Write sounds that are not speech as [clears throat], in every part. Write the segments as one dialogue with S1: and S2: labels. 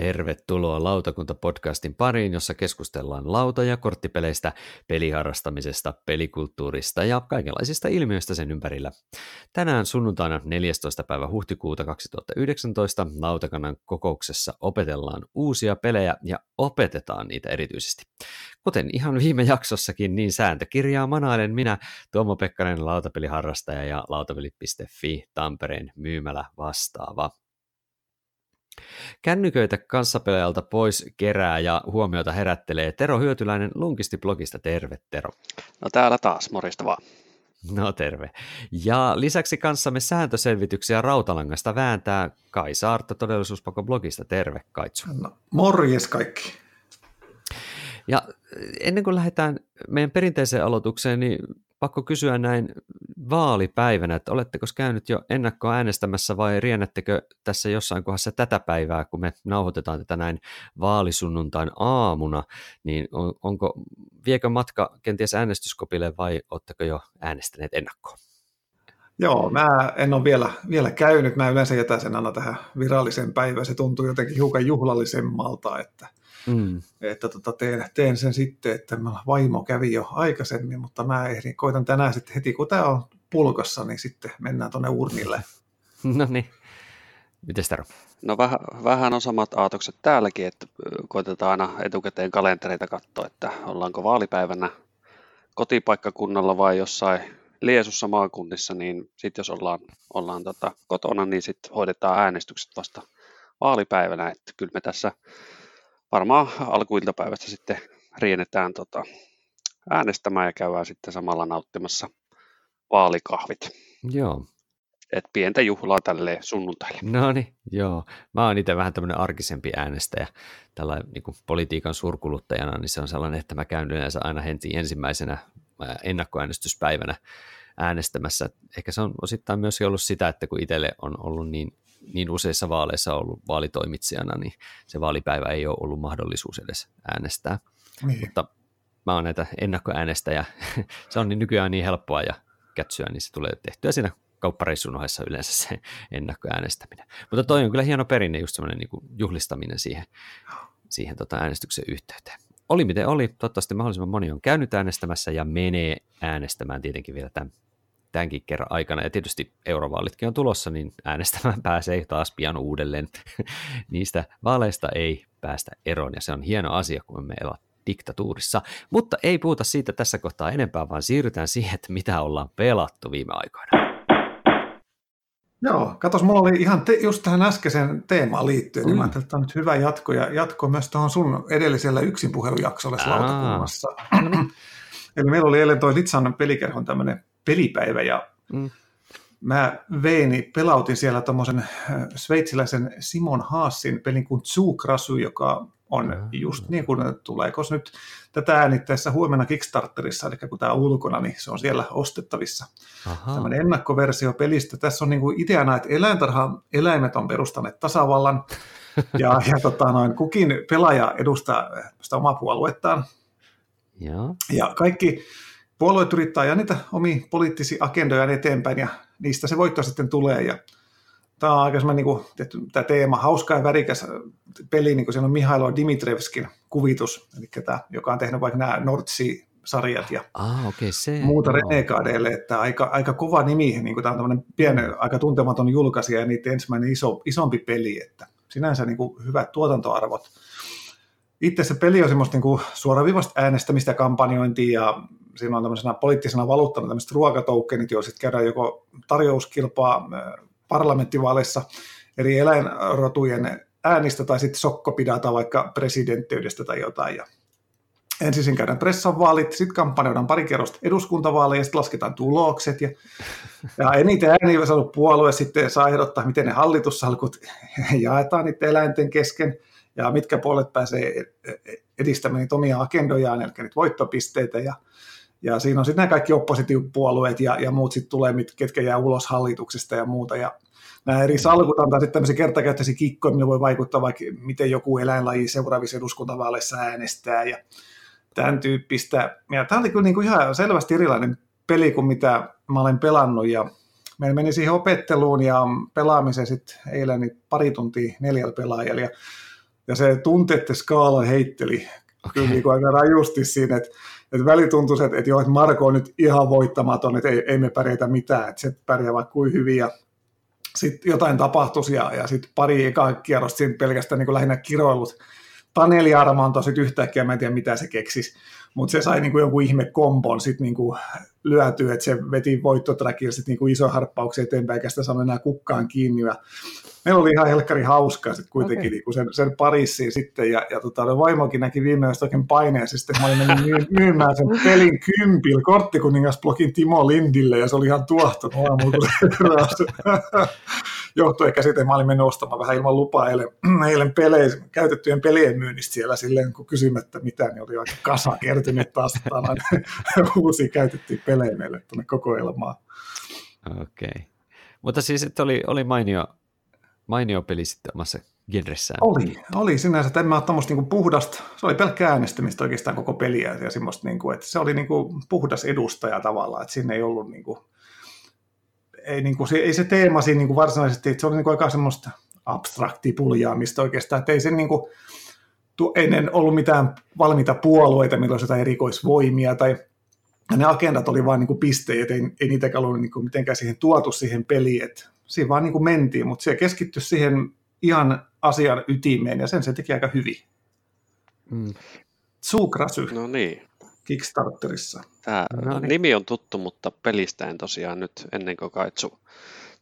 S1: Tervetuloa Lautakunta-podcastin pariin, jossa keskustellaan lauta- ja korttipeleistä, peliharrastamisesta, pelikulttuurista ja kaikenlaisista ilmiöistä sen ympärillä. Tänään sunnuntaina 14. päivä huhtikuuta 2019 lautakannan kokouksessa opetellaan uusia pelejä ja opetetaan niitä erityisesti. Kuten ihan viime jaksossakin, niin sääntökirjaa manailen minä, Tuomo Pekkanen, lautapeliharrastaja ja lautapeli.fi Tampereen myymälä vastaava. Kännyköitä kanssapelajalta pois kerää ja huomiota herättelee Tero Hyötyläinen Lunkisti-blogista. Terve Tero.
S2: No täällä taas, morista vaan.
S1: No terve. Ja lisäksi kanssamme sääntöselvityksiä Rautalangasta vääntää Kai Saarto todellisuuspako blogista. Terve Kaitsu.
S3: No, morjes kaikki.
S1: Ja ennen kuin lähdetään meidän perinteiseen aloitukseen, niin pakko kysyä näin vaalipäivänä, että oletteko käynyt jo ennakkoa äänestämässä vai riennättekö tässä jossain kohdassa tätä päivää, kun me nauhoitetaan tätä näin vaalisunnuntain aamuna, niin on, onko, viekö matka kenties äänestyskopille vai oletteko jo äänestäneet ennakkoon?
S3: Joo, mä en ole vielä, vielä käynyt. Mä yleensä jätän sen aina tähän viralliseen päivään. Se tuntuu jotenkin hiukan juhlallisemmalta, että Mm. Että tota, teen, teen, sen sitten, että vaimo kävi jo aikaisemmin, mutta mä ehdin, koitan tänään sitten heti, kun tämä on pulkassa, niin sitten mennään tuonne urnille. [laughs]
S1: no niin. Miten Tero?
S2: No vähän, vähän on samat aatokset täälläkin, että koitetaan aina etukäteen kalentereita katsoa, että ollaanko vaalipäivänä kotipaikkakunnalla vai jossain liesussa maakunnissa, niin sitten jos ollaan, ollaan tota kotona, niin sitten hoidetaan äänestykset vasta vaalipäivänä, että kyllä me tässä varmaan alkuiltapäivästä sitten riennetään tota, äänestämään ja käydään sitten samalla nauttimassa vaalikahvit.
S1: Joo.
S2: Et pientä juhlaa tälle sunnuntaille.
S1: No niin, joo. Mä oon itse vähän tämmöinen arkisempi äänestäjä. Tällä niin politiikan surkuluttajana, niin se on sellainen, että mä käyn yleensä aina heti ensimmäisenä ennakkoäänestyspäivänä äänestämässä. Ehkä se on osittain myös ollut sitä, että kun itselle on ollut niin niin useissa vaaleissa ollut vaalitoimitsijana, niin se vaalipäivä ei ole ollut mahdollisuus edes äänestää. Niin. Mutta mä oon näitä ennakkoäänestäjä. [laughs] se on niin nykyään niin helppoa ja kätsyä, niin se tulee tehtyä siinä kauppareissun ohessa yleensä se ennakkoäänestäminen. Mutta toi on kyllä hieno perinne, just semmoinen niin juhlistaminen siihen, siihen tota äänestyksen yhteyteen. Oli miten oli, toivottavasti mahdollisimman moni on käynyt äänestämässä ja menee äänestämään tietenkin vielä tämän tämänkin kerran aikana. Ja tietysti eurovaalitkin on tulossa, niin äänestämään [laughs] pääsee taas pian uudelleen. [laughs] Niistä vaaleista ei päästä eroon, ja se on hieno asia, kun me elää diktatuurissa. Mutta ei puhuta siitä tässä kohtaa enempää, vaan siirrytään siihen, että mitä ollaan pelattu viime aikoina.
S3: Joo, katos, mulla oli ihan te, just tähän äskeiseen teemaan liittyen, mm. niin mä ajattelin, että on nyt hyvä jatko, ja jatko myös tuohon sun edellisellä yksinpuhelujaksolle lautakunnassa. [clears throat] Eli meillä oli eilen toi Litsan pelikerhon tämmöinen pelipäivä ja mm. mä veeni, pelautin siellä tuommoisen äh, sveitsiläisen Simon Haassin pelin kuin Zukrasu, joka on mm. just niin kuin, tuleeko nyt tätä äänittäessä huomenna Kickstarterissa, eli kun tämä on ulkona, niin se on siellä ostettavissa. Aha. Tämmöinen ennakkoversio pelistä. Tässä on niin kuin ideana, että eläintarhan eläimet on perustaneet tasavallan, ja, [laughs] ja tota, noin, kukin pelaaja edustaa sitä omaa puoluettaan. Ja, ja kaikki puolueet yrittää ajaa niitä omia poliittisia agendoja eteenpäin ja niistä se voitto sitten tulee. Ja tämä on aika niin kuin, tämä teema, hauska ja värikäs peli, niin kuin siellä on Mihailo Dimitrevskin kuvitus, eli tämä, joka on tehnyt vaikka nämä Nordsi sarjat ja
S1: ah, okay, se,
S3: muuta. Renegadeille, että aika, aika kova nimi, niin kuin tämä on tämmöinen pieni, aika tuntematon julkaisija ja niiden ensimmäinen iso, isompi peli, että sinänsä niin kuin hyvät tuotantoarvot. Itse se peli on semmoista niin kuin suoraviivasta äänestämistä, kampanjointia ja siinä on tämmöisenä poliittisena valuuttana tämmöiset ruokatoukkenit, sitten käydään joko tarjouskilpaa parlamenttivaaleissa eri eläinrotujen äänistä tai sitten sokkopidata vaikka presidenttiydestä tai jotain. Ja ensin käydään pressanvaalit, sitten kampanjoidaan pari kerrosta eduskuntavaaleja ja sitten lasketaan tulokset. Ja, ja eniten ääniä saanut puolue sitten saa ehdottaa, miten ne hallitussalkut [laughs] jaetaan niiden eläinten kesken ja mitkä puolet pääsee edistämään niitä omia agendojaan, eli niitä voittopisteitä. Ja ja siinä on sitten nämä kaikki oppositiopuolueet ja, ja muut sitten tulee, ketkä jää ulos hallituksesta ja muuta. Ja nämä eri salkut antaa sitten tämmöisiä kertakäyttäisiä kikkoja, millä voi vaikuttaa vaikka miten joku eläinlaji seuraavissa eduskuntavaaleissa äänestää ja tämän tyyppistä. Ja tämä oli kyllä niin kuin ihan selvästi erilainen peli kuin mitä mä olen pelannut ja meillä meni siihen opetteluun ja pelaamiseen sitten eilen niin pari tuntia neljällä pelaajalla ja Ja se tunteette skaala heitteli okay. kyllä niin kuin aika rajusti siinä, että, että väli tuntui, että, että, joo, että Marko on nyt ihan voittamaton, että ei, ei me pärjätä mitään, että se pärjää vaikka kuin hyvin. Ja sitten jotain tapahtui ja, ja sitten pari ekaa kierrosta siinä pelkästään niin kuin lähinnä kiroilut. Taneli Armanto sitten yhtäkkiä, mä en tiedä mitä se keksisi, mutta se sai niin kuin jonkun ihme kompon sitten niin lyötyä, että se veti voittoträkillä sitten niin kuin iso harppauksia eteenpäin, eikä sitä saanut enää kukkaan kiinni. Ja meillä oli ihan helkkari hauskaa sitten kuitenkin okay. niin kuin sen, sen parissiin sitten, ja, ja tota, vaimokin näki viimeistä oikein paineessa, sitten mä olin mennyt myy- myymään sen [laughs] pelin kympillä korttikuningasblogin Timo Lindille, ja se oli ihan tuohtunut aamulla, [laughs] kun se [laughs] johtui ehkä sitten, mä olin mennyt ostamaan vähän ilman lupaa eilen, [clears throat] eilen pelejä, käytettyjen pelien myynnistä siellä silleen, kun kysymättä mitään, niin oli aika kasa kertynyt taas uusia käytettyjä pelejä meille tuonne kokoelmaan.
S1: Okei. Okay. Mutta siis että oli, oli mainio, mainio peli sitten omassa genressään.
S3: Oli, oli sinänsä, että en mä ole niin puhdasta, se oli pelkkä äänestämistä oikeastaan koko peliä ja semmoista, niin kuin, että se oli niin kuin puhdas edustaja tavallaan, että siinä ei ollut niin kuin, ei, niin kuin, se, ei se teema siinä niin kuin varsinaisesti, että se oli niin kuin aika semmoista abstraktia puljaamista oikeastaan, että ei se niin kuin, ennen ollut mitään valmiita puolueita, millä olisi jotain erikoisvoimia tai ne agendat oli vain niin pisteet, ei, ei niitäkään ollut niin mitenkään siihen tuotu siihen peliin, että siinä vaan niin kuin mentiin, mutta se keskittyi siihen ihan asian ytimeen ja sen se teki aika hyvin. Mm. Suukrasy.
S2: No niin.
S3: Kickstarterissa.
S2: Tämä no niin. nimi on tuttu, mutta pelistä en tosiaan nyt ennen kuin Kaitsu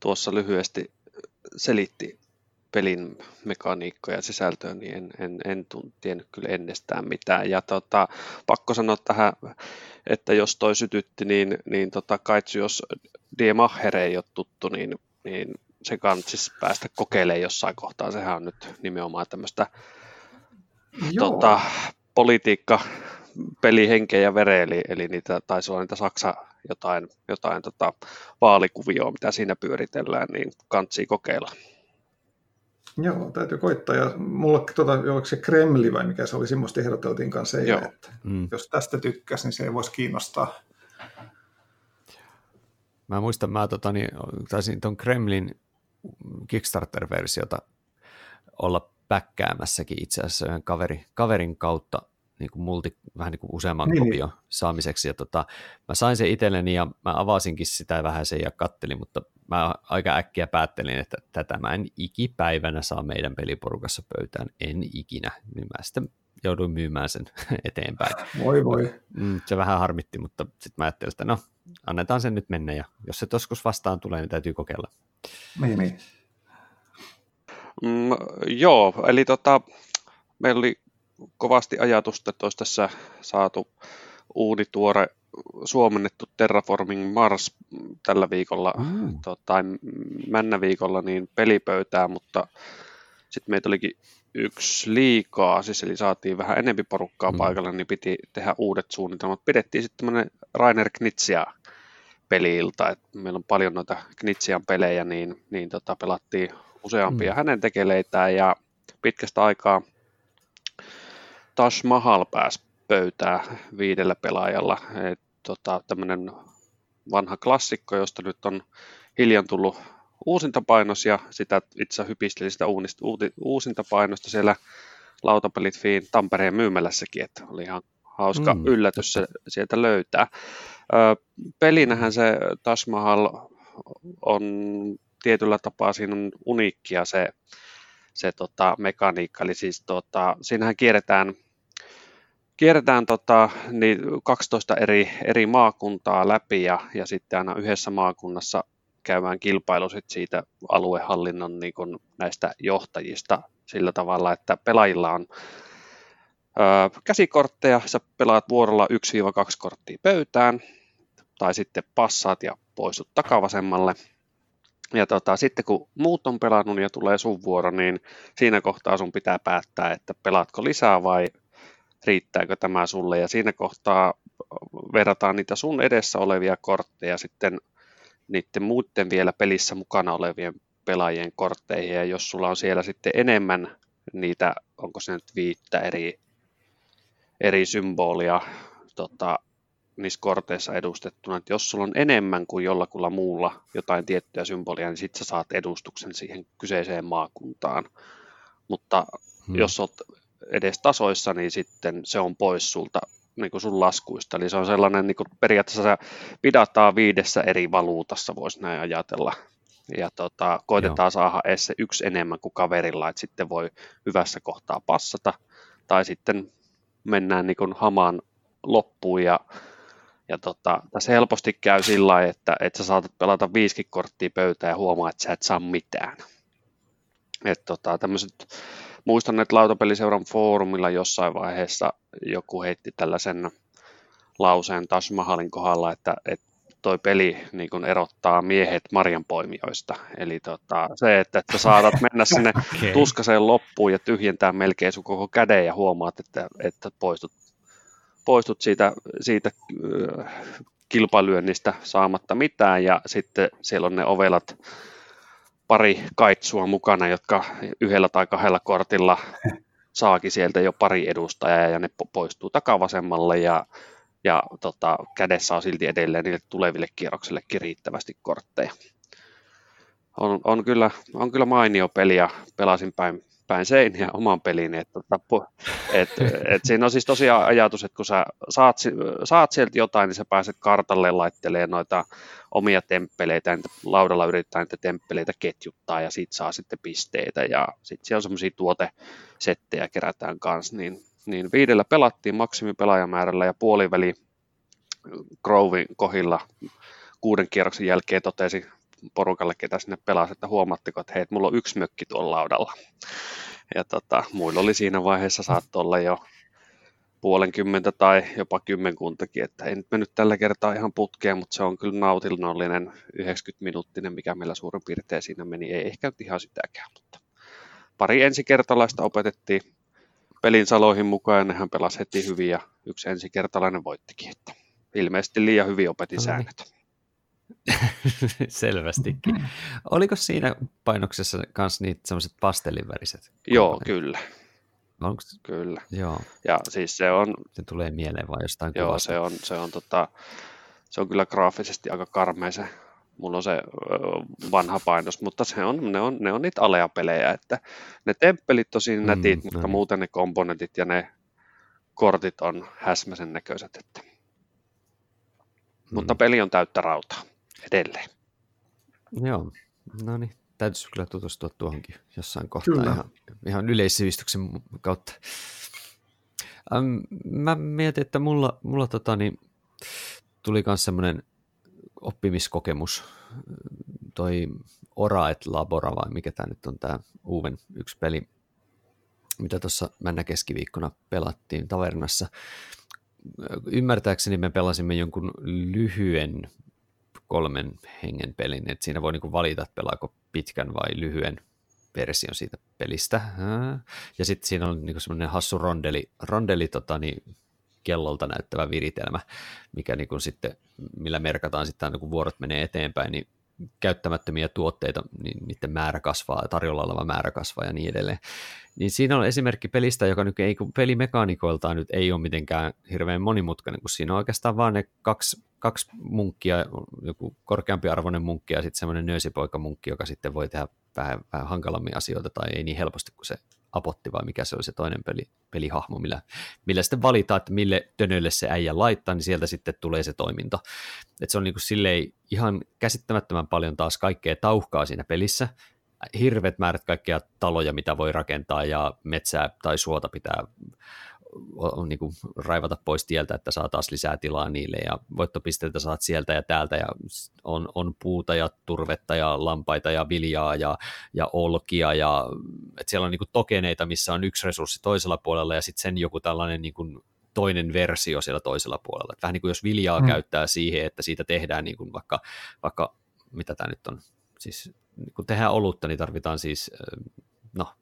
S2: tuossa lyhyesti selitti pelin mekaniikkoja ja sisältöä, niin en, en, en tiennyt kyllä ennestään mitään. Ja tota, pakko sanoa tähän, että jos toi sytytti, niin, niin tota, Kaitsu, jos Die Macher ei ole tuttu, niin, niin se kannattaisi päästä kokeilemaan jossain kohtaa. Sehän on nyt nimenomaan tämmöistä tota, politiikka pelihenkeä ja vere, eli, eli niitä taisi olla niitä Saksa jotain, jotain tota, vaalikuvioa, mitä siinä pyöritellään, niin kantsii kokeilla.
S3: Joo, täytyy koittaa. Ja mulla tuota, oliko se Kremli vai mikä se oli, semmoista ehdoteltiin kanssa eilen, että mm. jos tästä tykkäsi, niin se ei voisi kiinnostaa.
S1: Mä muistan, mä tota, niin, taisin tuon Kremlin Kickstarter-versiota olla päkkäämässäkin itse asiassa yhden kaveri, kaverin kautta niin kuin multi, vähän niin kuin useamman niin. kopion saamiseksi. Ja tota, mä sain sen itselleni ja mä avasinkin sitä vähän sen ja kattelin, mutta mä aika äkkiä päättelin, että tätä mä en ikipäivänä saa meidän peliporukassa pöytään, en ikinä. Niin mä sitten jouduin myymään sen [laughs] eteenpäin.
S3: Voi voi.
S1: Mm, se vähän harmitti, mutta sitten mä ajattelin, että no, annetaan sen nyt mennä ja jos se joskus vastaan tulee, niin täytyy kokeilla.
S3: Niin, niin.
S2: Mm, joo, eli tota, meillä oli kovasti ajatusta, että olisi tässä saatu uudituore suomennettu Terraforming Mars tällä viikolla mm. tai männä viikolla niin pelipöytää, mutta sitten meitä olikin yksi liikaa, siis eli saatiin vähän enempi porukkaa mm. paikalla, niin piti tehdä uudet suunnitelmat. Pidettiin sitten tämmöinen Rainer Knitsia peliilta, että meillä on paljon noita Knitsian pelejä, niin, niin tota, pelattiin useampia mm. hänen tekeleitään ja pitkästä aikaa Tash Mahal pääsi pöytää viidellä pelaajalla. Et, tota, tämmöinen vanha klassikko, josta nyt on hiljan tullut uusintapainos ja sitä itse hypisteli sitä uunista, uuti, uusintapainosta siellä lautapelit Fiin Tampereen myymälässäkin, että oli ihan hauska mm, yllätys se sieltä löytää. Ö, pelinähän se Tash Mahal on tietyllä tapaa siinä on uniikkia se, se tota, mekaniikka, eli siis tota, siinähän kierretään kierretään tota, niin 12 eri, eri maakuntaa läpi ja, ja sitten aina yhdessä maakunnassa käymään kilpailu sit siitä aluehallinnon niin kun näistä johtajista sillä tavalla, että pelaajilla on ö, käsikortteja, sä pelaat vuorolla 1-2 korttia pöytään, tai sitten passaat ja poistut takavasemmalle. Ja tota, sitten kun muut on pelannut ja tulee sun vuoro, niin siinä kohtaa sun pitää päättää, että pelaatko lisää vai riittääkö tämä sulle. Ja siinä kohtaa verrataan niitä sun edessä olevia kortteja sitten niiden muiden vielä pelissä mukana olevien pelaajien kortteihin. Ja jos sulla on siellä sitten enemmän niitä, onko se nyt viittä eri, eri symbolia tota, niissä korteissa edustettuna, että jos sulla on enemmän kuin jollakulla muulla jotain tiettyä symbolia, niin sitten sä saat edustuksen siihen kyseiseen maakuntaan. Mutta hmm. jos olet edes tasoissa, niin sitten se on pois sulta niin kuin sun laskuista. Eli se on sellainen, niin kuin periaatteessa pidataan viidessä eri valuutassa, voisi näin ajatella. Ja tota, koitetaan Joo. saada edes se yksi enemmän kuin kaverilla, että sitten voi hyvässä kohtaa passata. Tai sitten mennään niin kuin hamaan loppuun ja, ja tota, tässä helposti käy sillä lailla, että, että sä saatat pelata viisi korttia pöytään ja huomaa, että sä et saa mitään. Et tota, tämmöiset, muistan, että lautapeliseuran foorumilla jossain vaiheessa joku heitti tällaisen lauseen Taj Mahalin kohdalla, että, että toi peli niin kun erottaa miehet marjanpoimijoista. Eli tota, se, että, että saatat mennä [laughs] sinne okay. tuskaseen loppuun ja tyhjentää melkein sun koko käden ja huomaat, että, että poistut, poistut siitä, siitä kilpailyönnistä saamatta mitään ja sitten siellä on ne ovelat pari kaitsua mukana, jotka yhdellä tai kahdella kortilla saakin sieltä jo pari edustajaa ja ne poistuu takavasemmalle ja, ja tota, kädessä on silti edelleen niille tuleville kierroksillekin riittävästi kortteja. On, on, kyllä, on kyllä mainio peli ja pelasin päin päin seiniä oman pelin. Että, et, et siinä on siis tosiaan ajatus, että kun sä saat, saat sieltä jotain, niin sä pääset kartalle laittelemaan noita temppeleitä, niitä laudalla yrittää niitä temppeleitä ketjuttaa ja siitä saa sitten pisteitä ja sitten siellä on semmoisia tuotesettejä kerätään kanssa, niin, niin viidellä pelattiin maksimipelaajamäärällä ja puoliväli Grovin kohilla kuuden kierroksen jälkeen totesi porukalle, ketä sinne pelasi, että huomatteko, että hei, mulla on yksi mökki tuolla laudalla. Ja tota, muilla oli siinä vaiheessa saattoi olla jo puolenkymmentä tai jopa kymmenkuntakin, että ei nyt mennyt tällä kertaa ihan putkeen, mutta se on kyllä nautinnollinen 90-minuuttinen, mikä meillä suurin piirtein siinä meni, ei ehkä ihan sitäkään, mutta pari ensikertalaista opetettiin pelin saloihin mukaan ja nehän pelasi heti hyvin ja yksi ensikertalainen voittikin, että ilmeisesti liian hyvin opetin säännöt. [laughs]
S1: Selvästikin. Oliko siinä painoksessa myös niitä semmoiset pastellinväriset?
S2: Joo, kyllä.
S1: Onko...
S2: Kyllä.
S1: Joo.
S2: Ja siis se on...
S1: Se tulee mieleen vai jostain
S2: Joo,
S1: kuvasta.
S2: se on, se on, tota, se on kyllä graafisesti aika karmea se. Mulla on se vanha painos, mutta se on, ne, on, ne on niitä alea-pelejä, että ne temppelit tosi mm, nätit, mutta no. muuten ne komponentit ja ne kortit on häsmäsen näköiset. Että. Mm. Mutta peli on täyttä rautaa edelleen.
S1: Joo, no niin, täytyisi kyllä tutustua tuohonkin jossain kohtaa kyllä. ihan, ihan yleissivistyksen kautta. Ähm, mä mietin, että mulla, mulla tota, niin, tuli myös semmoinen oppimiskokemus, toi Ora et Labora vai mikä tämä nyt on tämä Uven yksi peli, mitä tuossa männä keskiviikkona pelattiin tavernassa. Ymmärtääkseni me pelasimme jonkun lyhyen kolmen hengen pelin, että siinä voi niinku valita, että pelaako pitkän vai lyhyen version siitä pelistä. Ja sitten siinä on niinku semmoinen hassu rondeli, rondeli tota, niin, kellolta näyttävä viritelmä, mikä niinku sitten, millä merkataan sitten kun vuorot menee eteenpäin, niin käyttämättömiä tuotteita, niin niiden määrä kasvaa, tarjolla oleva määrä kasvaa ja niin edelleen. Niin siinä on esimerkki pelistä, joka nyt ei, pelimekaanikoiltaan nyt ei ole mitenkään hirveän monimutkainen, kun siinä on oikeastaan vain ne kaksi, kaksi munkkia, joku korkeampi arvoinen munkki ja sitten semmoinen nöösipoika-munkki, joka sitten voi tehdä vähän, vähän hankalammin asioita tai ei niin helposti kuin se apotti vai mikä se oli se toinen peli, pelihahmo, millä, millä sitten valitaan, että mille tönölle se äijä laittaa, niin sieltä sitten tulee se toiminto. Et se on niin kuin silleen ihan käsittämättömän paljon taas kaikkea tauhkaa siinä pelissä, hirvet määrät kaikkia taloja, mitä voi rakentaa ja metsää tai suota pitää niin kuin raivata pois tieltä, että saa taas lisää tilaa niille ja voittopisteitä saat sieltä ja täältä ja on, on puuta ja turvetta ja lampaita ja viljaa ja, ja olkia ja että siellä on niin kuin tokeneita, missä on yksi resurssi toisella puolella ja sitten sen joku tällainen niin kuin toinen versio siellä toisella puolella. Että vähän niin kuin jos viljaa hmm. käyttää siihen, että siitä tehdään niin kuin vaikka, vaikka, mitä tämä nyt on, siis kun tehdään olutta, niin tarvitaan siis, no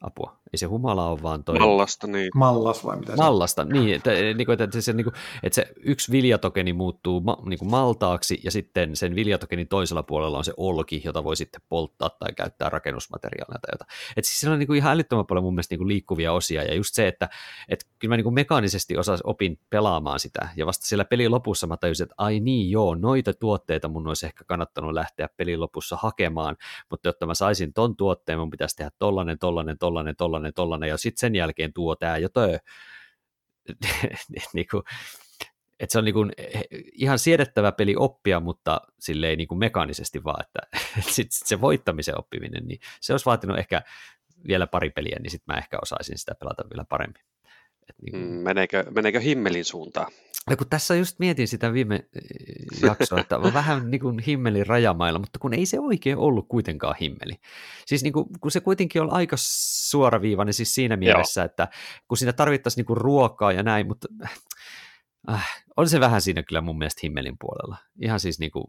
S1: apua. Ei se humala ole vaan toi...
S2: Mallasta, niin.
S3: Mallas vai mitä
S1: Mallasta, se niin. Että, niin kuin, että, se, niin kuin, että se yksi viljatokeni muuttuu ma, niin kuin maltaaksi ja sitten sen viljatokenin toisella puolella on se olki, jota voi sitten polttaa tai käyttää rakennusmateriaalina tai jotain. Että siis siinä on niin kuin ihan älyttömän paljon mun mielestä niin kuin liikkuvia osia ja just se, että, että kyllä mä niin kuin mekaanisesti osas, opin pelaamaan sitä, ja vasta siellä pelin lopussa mä tajusin, että ai niin joo, noita tuotteita mun olisi ehkä kannattanut lähteä pelin lopussa hakemaan, mutta jotta mä saisin ton tuotteen, mun pitäisi tehdä tollanen, tollanen, tollanen, tollanen, tollanen, ja sitten sen jälkeen tuo tää jo tö. [laughs] niin että se on niin kuin ihan siedettävä peli oppia, mutta silleen niin mekaanisesti vaan, että, [laughs] sit, sit se voittamisen oppiminen, niin se olisi vaatinut ehkä vielä pari peliä, niin sitten mä ehkä osaisin sitä pelata vielä paremmin.
S2: Et niin meneekö, meneekö himmelin suuntaan?
S1: Ja kun tässä just mietin sitä viime eh, jaksoa, että on vähän niin kuin himmelin rajamailla, mutta kun ei se oikein ollut kuitenkaan himmeli. Siis niin kuin, kun se kuitenkin on aika suoraviivainen siis siinä mielessä, Joo. että kun siinä tarvittaisiin niin kuin ruokaa ja näin, mutta äh, on se vähän siinä kyllä mun mielestä himmelin puolella. Ihan siis niin kuin,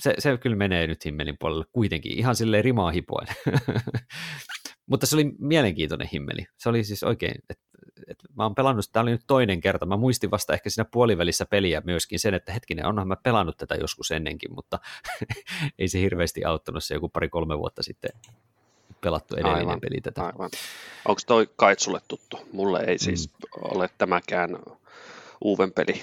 S1: se, se kyllä menee nyt himmelin puolelle kuitenkin, ihan silleen rimaa hipoen. [laughs] Mutta se oli mielenkiintoinen himmeli. Se oli siis oikein, että et mä oon pelannut, tämä oli nyt toinen kerta, mä muistin vasta ehkä siinä puolivälissä peliä myöskin sen, että hetkinen, onhan mä pelannut tätä joskus ennenkin, mutta [laughs] ei se hirveästi auttanut se joku pari-kolme vuotta sitten pelattu edellinen aivan, peli tätä. Aivan.
S2: Onko toi Kaitsulle tuttu? Mulle ei siis mm. ole tämäkään uuden peli.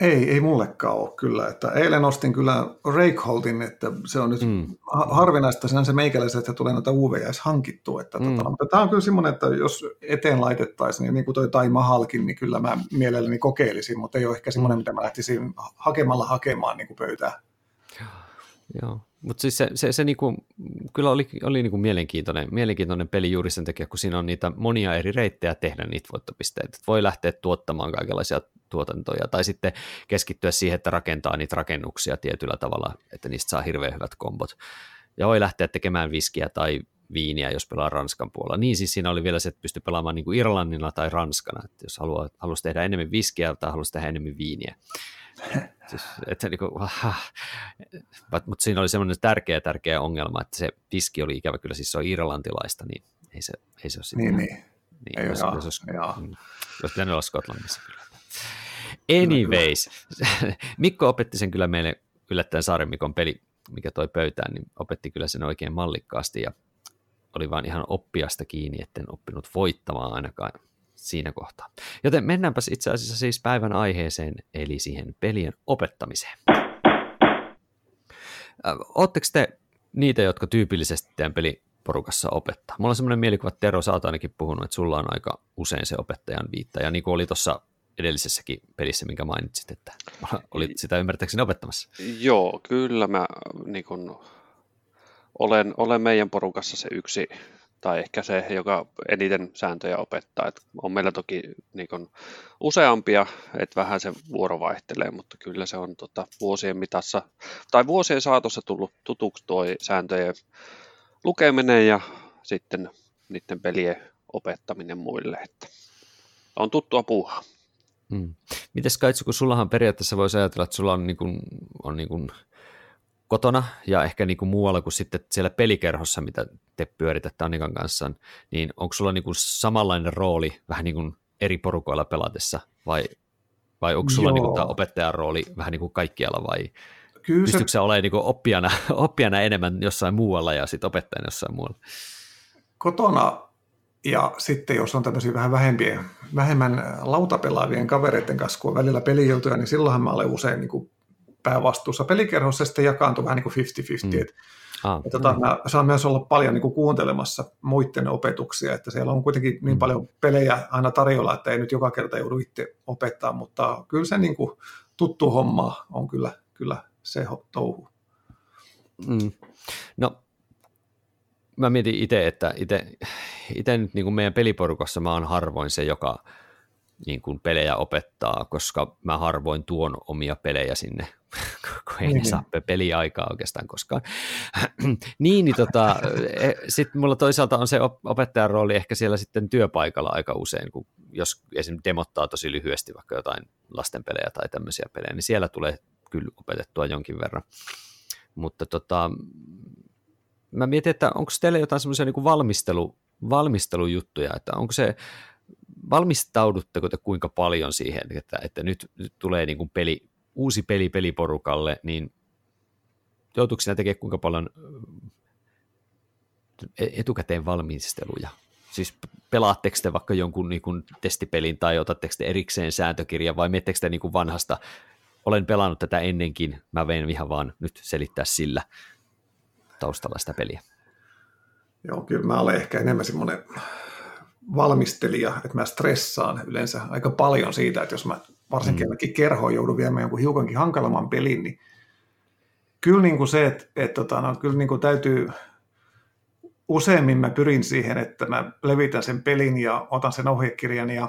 S3: Ei, ei mullekaan ole kyllä. Että eilen ostin kyllä Rakeholtin, että se on nyt mm. harvinaista sinänsä meikäläiset, että tulee noita UVS hankittua. Että mm. tota, mutta tämä on kyllä semmoinen, että jos eteen laitettaisiin, niin, niin kuin toi Tai Mahalkin, niin kyllä mä mielelläni kokeilisin, mutta ei ole ehkä semmoinen, mm. mitä mä lähtisin hakemalla hakemaan niin kuin pöytään.
S1: Joo, mutta siis se, se, se niinku, kyllä oli, oli niinku mielenkiintoinen, mielenkiintoinen peli juuri sen takia, kun siinä on niitä monia eri reittejä tehdä niitä voittopisteitä. Voi lähteä tuottamaan kaikenlaisia tuotantoja tai sitten keskittyä siihen, että rakentaa niitä rakennuksia tietyllä tavalla, että niistä saa hirveän hyvät kombot. Ja voi lähteä tekemään viskiä tai viiniä, jos pelaa Ranskan puolella. Niin siis siinä oli vielä se, että pystyy pelaamaan niin kuin Irlannilla tai Ranskana, että jos haluaa, haluaisi tehdä enemmän viskiä tai haluaisi tehdä enemmän viiniä. Siis, että niin kuin, mutta siinä oli semmoinen tärkeä, tärkeä ongelma, että se viski oli ikävä kyllä, siis se on irlantilaista, niin ei se, ei se ole
S3: sitten. Niin, niin. niin ei, jos,
S1: jos, jos, jos, jos pitänyt olla Skotlannissa kyllä. Anyways, [laughs] Mikko opetti sen kyllä meille yllättäen Saaren Mikon peli, mikä toi pöytään, niin opetti kyllä sen oikein mallikkaasti ja oli vaan ihan oppiasta kiinni, etten oppinut voittamaan ainakaan siinä kohtaa. Joten mennäänpäs itse asiassa siis päivän aiheeseen, eli siihen pelien opettamiseen. Oletteko te niitä, jotka tyypillisesti teidän peliporukassa opettaa? Mulla on semmoinen mielikuva, että Tero, sä oot ainakin puhunut, että sulla on aika usein se opettajan viitta, ja niin kuin oli tuossa edellisessäkin pelissä, minkä mainitsit, että [laughs] olit sitä ymmärtääkseni opettamassa.
S2: Joo, kyllä mä niin kun, olen, olen meidän porukassa se yksi, tai ehkä se, joka eniten sääntöjä opettaa. Et on meillä toki niin kun, useampia, että vähän se vuoro vaihtelee, mutta kyllä se on tota, vuosien mitassa, tai vuosien saatossa tullut tutuksi tuo sääntöjen lukeminen ja sitten niiden pelien opettaminen muille. Että on tuttua puuhaa.
S1: Hmm. Mites Kaitsu, kun sullahan periaatteessa voisi ajatella, että sulla on, niin kuin, on niin kuin kotona ja ehkä niin kuin muualla kuin sitten siellä pelikerhossa, mitä te pyöritätte Annikan kanssa, niin onko sulla niin kuin samanlainen rooli vähän niin kuin eri porukoilla pelatessa vai, vai onko sulla niin kuin tämä opettajan rooli vähän niin kuin kaikkialla vai Kyllä se... pystytkö sä olemaan niin kuin oppijana, [laughs] oppijana enemmän jossain muualla ja sitten opettajana jossain muualla?
S3: Kotona ja sitten jos on tämmöisiä vähän vähempien, vähemmän lautapelaavien kavereiden kanssa, kun on välillä peliiltoja, niin silloinhan mä olen usein niin kuin päävastuussa. Pelikerhossa sitten jakaantuu vähän niin kuin 50-50. Mm. Ah, ja tota, mm. Mä saan myös olla paljon niin kuin kuuntelemassa muiden opetuksia, että siellä on kuitenkin niin mm. paljon pelejä aina tarjolla, että ei nyt joka kerta joudu itse opettaa, mutta kyllä se niin kuin tuttu homma on kyllä, kyllä se touhu.
S1: Mm. No mä mietin itse, että itse nyt niin kuin meidän peliporukassa mä oon harvoin se, joka niin kuin pelejä opettaa, koska mä harvoin tuon omia pelejä sinne, [laughs] kun ei ne saa peliaikaa oikeastaan koskaan. [clears throat] niin, niin tota, e, sitten mulla toisaalta on se opettajan rooli ehkä siellä sitten työpaikalla aika usein, kun jos esimerkiksi demottaa tosi lyhyesti vaikka jotain lastenpelejä tai tämmöisiä pelejä, niin siellä tulee kyllä opetettua jonkin verran. Mutta tota, mä mietin, että onko teillä jotain semmoisia niin valmistelu, valmistelujuttuja, että onko se, valmistaudutteko te kuinka paljon siihen, että, että nyt, nyt tulee niin kuin peli, uusi peli peliporukalle, niin joutuuko sinä tekemään kuinka paljon e-, etukäteen valmisteluja? Siis pelaatteko te vaikka jonkun niin kuin testipelin tai otatteko te erikseen sääntökirjan vai miettekö te niin kuin vanhasta, olen pelannut tätä ennenkin, mä vein ihan vaan nyt selittää sillä taustalla sitä peliä.
S3: Joo, kyllä mä olen ehkä enemmän semmoinen valmistelija, että mä stressaan yleensä aika paljon siitä, että jos mä varsinkin mm. kerhoon joudun viemään jonkun hiukankin hankalamman pelin, niin kyllä niin kuin se, että, että tota, no, kyllä niin kuin täytyy, useimmin mä pyrin siihen, että mä levitän sen pelin ja otan sen ohjekirjan ja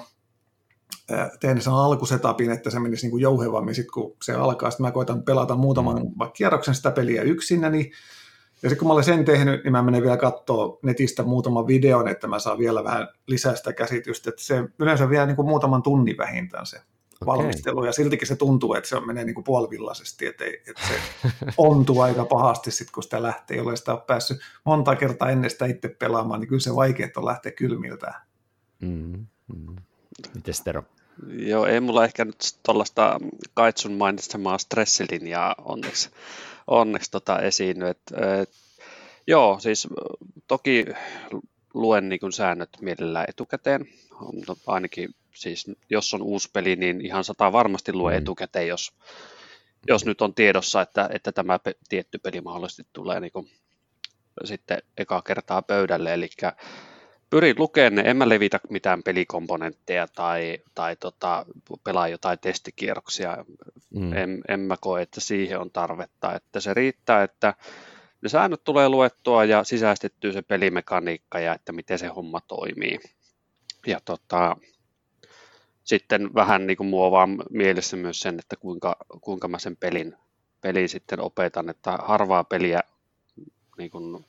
S3: teen sen alkusetapin, että se menisi niin kuin jouhevammin sitten kun se alkaa. Sitten mä koitan pelata muutaman mm. vaikka kierroksen sitä peliä yksinäni, niin ja sitten kun mä olen sen tehnyt, niin mä menen vielä katsoa netistä muutaman videon, että mä saan vielä vähän lisää sitä käsitystä. Että se yleensä vie niin kuin muutaman tunnin vähintään se okay. valmistelu, ja siltikin se tuntuu, että se menee niin kuin puolivillaisesti, että, ei, että se ontuu aika pahasti sitten, kun sitä lähtee, jolle sitä on päässyt monta kertaa ennen sitä itse pelaamaan, niin kyllä se vaikeaa on lähteä kylmiltään.
S1: Mm, mm. Miten Tero?
S2: Joo, ei mulla ehkä nyt tuollaista Kaitsun mainitsemaa stressilinjaa onneksi onneksi tota esiinny. Et, et, joo, siis toki luen niin kuin säännöt mielellään etukäteen. No, ainakin siis, jos on uusi peli, niin ihan sata varmasti lue mm. etukäteen, jos, jos nyt on tiedossa, että, että tämä pe- tietty peli mahdollisesti tulee niin kuin, sitten eka kertaa pöydälle. Eli pyrin lukemaan ne, en mä levitä mitään pelikomponentteja tai, tai tota, pelaa jotain testikierroksia. Mm. En, en mä koe, että siihen on tarvetta. Että se riittää, että ne säännöt tulee luettua ja sisäistettyä se pelimekaniikka ja että miten se homma toimii. Ja tota, sitten vähän niin kuin muovaan mielessä myös sen, että kuinka, kuinka mä sen pelin, pelin sitten opetan, että harvaa peliä niin kuin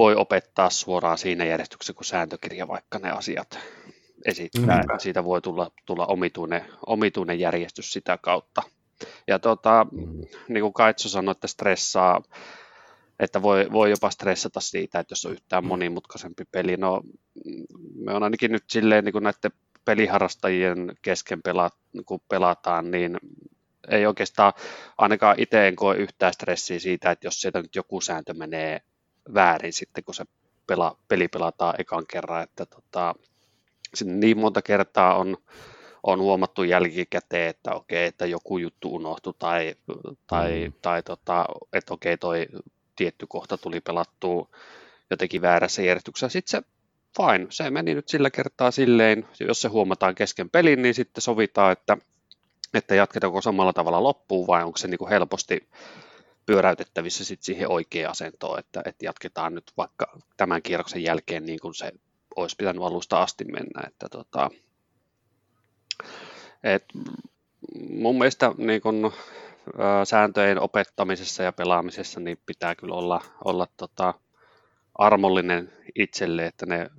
S2: voi opettaa suoraan siinä järjestyksessä, kun sääntökirja vaikka ne asiat esittää. Mm. Siitä voi tulla, tulla omituinen, omituinen järjestys sitä kautta. Ja tota, mm. niin kuin Kaitso sanoi, että stressaa, että voi, voi jopa stressata siitä, että jos on yhtään mm. monimutkaisempi peli. No, me on ainakin nyt silleen niin kuin näiden peliharrastajien kesken pela, kun pelataan, niin ei oikeastaan ainakaan itse en koe yhtään stressiä siitä, että jos sieltä nyt joku sääntö menee väärin sitten, kun se pela, peli pelataan ekan kerran, että tota, niin monta kertaa on, on huomattu jälkikäteen, että okei, että joku juttu unohtui tai, tai, mm. tai tota, että okei, toi tietty kohta tuli pelattua jotenkin väärässä järjestyksessä. Sitten se fine, se meni nyt sillä kertaa silleen, jos se huomataan kesken pelin, niin sitten sovitaan, että, että jatketaanko samalla tavalla loppuun vai onko se niin kuin helposti pyöräytettävissä sit siihen oikeaan asentoon, että, että jatketaan nyt vaikka tämän kierroksen jälkeen niin kuin se olisi pitänyt alusta asti mennä. Että tota, et mun mielestä niin kun, sääntöjen opettamisessa ja pelaamisessa niin pitää kyllä olla, olla tota, armollinen itselle, että ne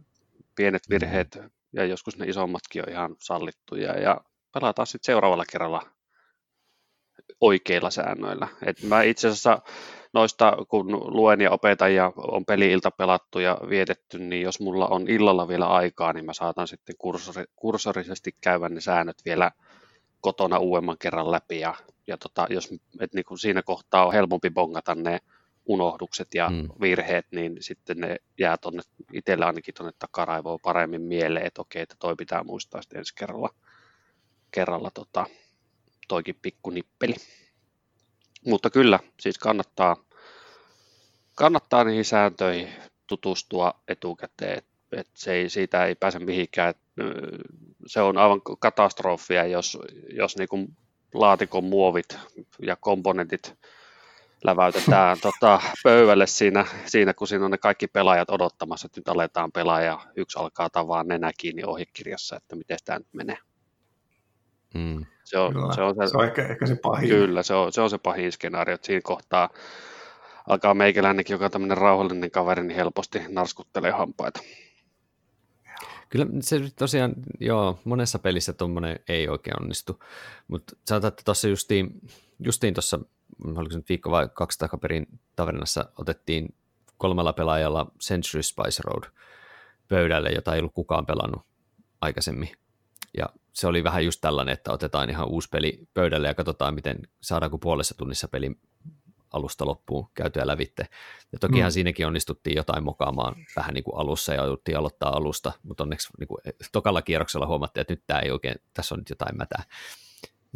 S2: pienet virheet ja joskus ne isommatkin on ihan sallittuja ja pelataan sitten seuraavalla kerralla oikeilla säännöillä. Et mä itse asiassa noista, kun luen ja opetan ja on peli-ilta pelattu ja vietetty, niin jos mulla on illalla vielä aikaa, niin mä saatan sitten kursori, kursorisesti käydä ne säännöt vielä kotona uudemman kerran läpi. Ja, ja tota, jos et niin kun siinä kohtaa on helpompi bongata ne unohdukset ja mm. virheet, niin sitten ne jää tonne, itselle ainakin tuonne takaraivoon paremmin mieleen, että okei, että toi pitää muistaa sitten ensi kerralla, kerralla tota, toikin pikku nippeli. Mutta kyllä, siis kannattaa, kannattaa niihin sääntöihin tutustua etukäteen, että et se ei, siitä ei pääse mihinkään. Se on aivan katastrofia, jos, jos niinku laatikon muovit ja komponentit läväytetään [laughs] tota, pöydälle siinä, siinä, kun siinä on ne kaikki pelaajat odottamassa, että nyt aletaan pelaa ja yksi alkaa tavaa nenä kiinni ohjekirjassa, että miten tämä nyt menee.
S3: Mm. Se on, kyllä. se on, se, se on ehkä, ehkä se pahin.
S2: Kyllä, se on, se on se pahin skenaario, että siinä kohtaa alkaa meikäläinenkin, joka on tämmöinen rauhallinen kaveri, niin helposti narskuttelee hampaita.
S1: Kyllä se tosiaan, joo, monessa pelissä tuommoinen ei oikein onnistu, mutta sanotaan, että tuossa justiin, justiin tuossa, oliko se nyt viikko vai kaksi takaperin tavernassa, otettiin kolmella pelaajalla Century Spice Road pöydälle, jota ei ollut kukaan pelannut aikaisemmin. Ja se oli vähän just tällainen, että otetaan ihan uusi peli pöydälle ja katsotaan, miten saadaanko puolessa tunnissa peli alusta loppuun käytyä lävitte. Ja tokihan
S3: Mm.
S1: siinäkin onnistuttiin jotain mokaamaan vähän niin kuin alussa ja jouduttiin aloittaa alusta, mutta onneksi niin kuin, tokalla kierroksella huomattiin, että nyt tämä ei oikein, tässä on nyt jotain mätää.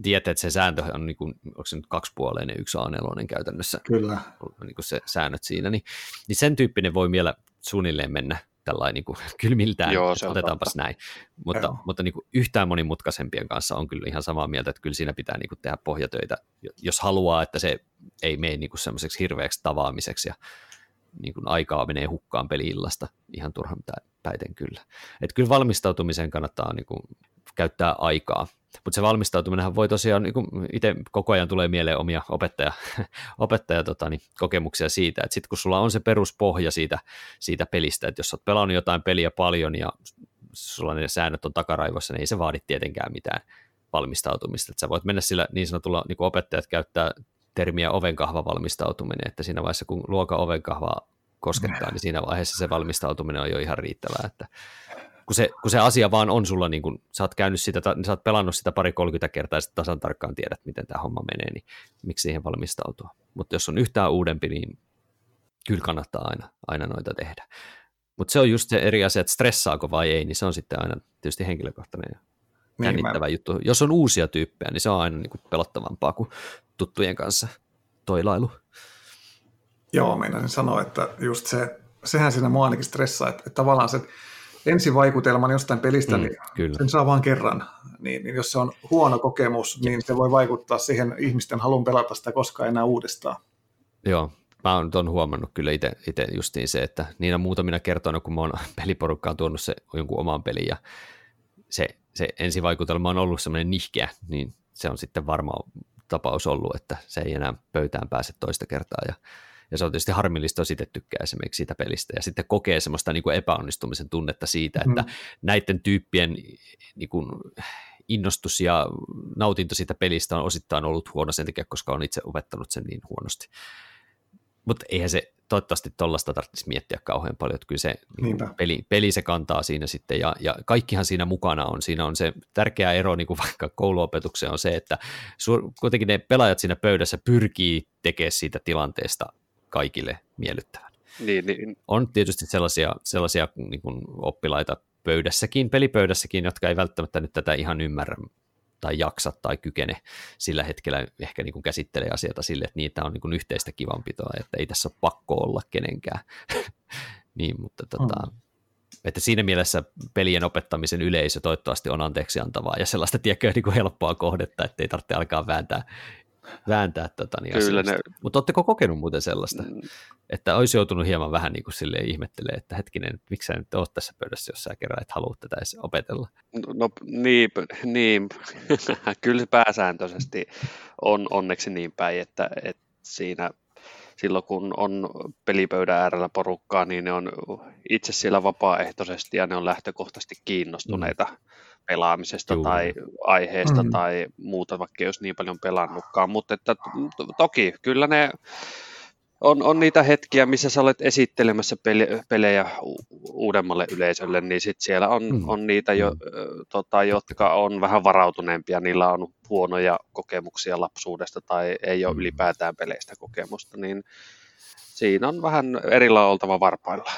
S1: Tiedätte, että se sääntö on, niin kuin, onko se nyt kaksipuoleinen, yksi A4 käytännössä,
S3: Kyllä.
S1: niin kuin se säännöt siinä, niin, niin sen tyyppinen voi vielä suunnilleen mennä tällainen niin kuin [laughs] kylmiltään,
S2: Joo, se
S1: otetaanpas
S2: totta.
S1: näin. Mutta,
S3: Joo.
S1: mutta niin kuin yhtään monimutkaisempien kanssa on kyllä ihan samaa mieltä, että kyllä siinä pitää niin kuin tehdä pohjatöitä, jos haluaa, että se ei mene niin kuin semmoiseksi hirveäksi tavaamiseksi ja niin kuin aikaa menee hukkaan peliillasta ihan turhan pä- päiten kyllä. Että kyllä valmistautumiseen kannattaa niin kuin käyttää aikaa, mutta se valmistautuminenhan voi tosiaan, niin itse koko ajan tulee mieleen omia opettaja, [laughs] opettaja tota, niin, kokemuksia siitä, että sitten kun sulla on se peruspohja siitä, siitä pelistä, että jos olet pelannut jotain peliä paljon ja sulla ne säännöt on takaraivossa, niin ei se vaadi tietenkään mitään valmistautumista. Että sä voit mennä sillä niin sanotulla, niin kuin opettajat käyttää termiä ovenkahva valmistautuminen, että siinä vaiheessa kun luokan ovenkahvaa koskettaa, niin siinä vaiheessa se valmistautuminen on jo ihan riittävää, että kun se, kun se asia vaan on sulla, niin kun sä oot käynyt sitä, sä oot pelannut sitä pari 30 kertaa ja sitten tasan tarkkaan tiedät, miten tämä homma menee, niin miksi siihen valmistautua. Mutta jos on yhtään uudempi, niin kyllä kannattaa aina, aina noita tehdä. Mutta se on just se eri asia, että stressaako vai ei, niin se on sitten aina tietysti henkilökohtainen ja
S3: Niin, mä,
S1: juttu. Jos on uusia tyyppejä, niin se on aina niin kuin pelottavampaa kuin tuttujen kanssa toilailu.
S3: joo, meinasin sanoa, että just se, sehän siinä mua ainakin stressaa, että, että tavallaan se ensivaikutelman jostain pelistä,
S1: Mm,
S3: niin
S1: kyllä.
S3: sen saa vaan kerran. Niin, niin jos se on huono kokemus, niin se voi vaikuttaa siihen ihmisten halun pelata sitä koskaan enää uudestaan.
S1: Joo, mä oon ton huomannut kyllä itse justiin se, että niinä muutamina kertoina, kun mä oon [laughs] peliporukkaan tuonut se jonkun oman pelin ja se, se ensivaikutelma on ollut semmoinen nihkeä, niin se on sitten varma tapaus ollut, että se ei enää pöytään pääse toista kertaa ja, ja se on tietysti harmillista, jos itse tykkää esimerkiksi siitä pelistä ja sitten kokee semmoista niin kuin epäonnistumisen tunnetta siitä, että
S3: Mm.
S1: näiden tyyppien niin kuin, innostus ja nautinto siitä pelistä on osittain ollut huono sen takia, koska on itse opettanut sen niin huonosti. Mutta eihän se toivottavasti tuollaista tarvitsisi miettiä kauhean paljon, että kyllä se niin kuin peli, peli se kantaa siinä sitten ja, ja kaikkihan siinä mukana on. Siinä on se tärkeä ero niin kuin [laughs] vaikka kouluopetukseen on se, että su, kuitenkin ne pelaajat siinä pöydässä pyrkii tekemään siitä tilanteesta kaikille miellyttävän.
S2: Niin, niin,
S1: On tietysti sellaisia, sellaisia niin kuin oppilaita pöydässäkin, pelipöydässäkin, jotka ei välttämättä nyt tätä ihan ymmärrä tai jaksa tai kykene sillä hetkellä ehkä niin kuin käsittelee asioita sille, että niitä on niin kuin yhteistä kivanpitoa, että ei tässä ole pakko olla kenenkään. [laughs] niin, mutta tota,
S3: Mm.
S1: että siinä mielessä pelien opettamisen yleisö toivottavasti on anteeksi antavaa ja sellaista tiedätkö, niin kuin helppoa kohdetta, että ei tarvitse alkaa vääntää, vääntää tota, niin
S2: Kyllä ne-
S1: Mutta oletteko kokenut muuten sellaista?
S2: mm,
S1: että olisi joutunut hieman vähän niin kuin silleen ihmettelee, että hetkinen, miksi sä nyt oot tässä pöydässä, jos sä kerran et halua tätä edes opetella.
S2: No niin, niin. [laughs] kyllä se pääsääntöisesti on onneksi niin päin, että, että siinä silloin kun on pelipöydän äärellä porukkaa, niin ne on itse siellä vapaaehtoisesti ja ne on lähtökohtaisesti kiinnostuneita mm. Pelaamisesta
S1: Juu.
S2: tai aiheesta
S3: Mm.
S2: mm. tai muuta, vaikka ei olisi niin paljon pelannutkaan, mutta että, to- toki kyllä ne on, on niitä hetkiä, missä sä olet esittelemässä pelejä u- uudemmalle yleisölle, niin sit siellä on,
S1: Mm.
S2: mm. on niitä, jo,
S1: Mm.
S2: tota, jotka on vähän varautuneempia, niillä on huonoja kokemuksia lapsuudesta tai ei ole
S1: Mm.
S2: ylipäätään peleistä kokemusta, niin siinä on vähän erillä oltava varpailla.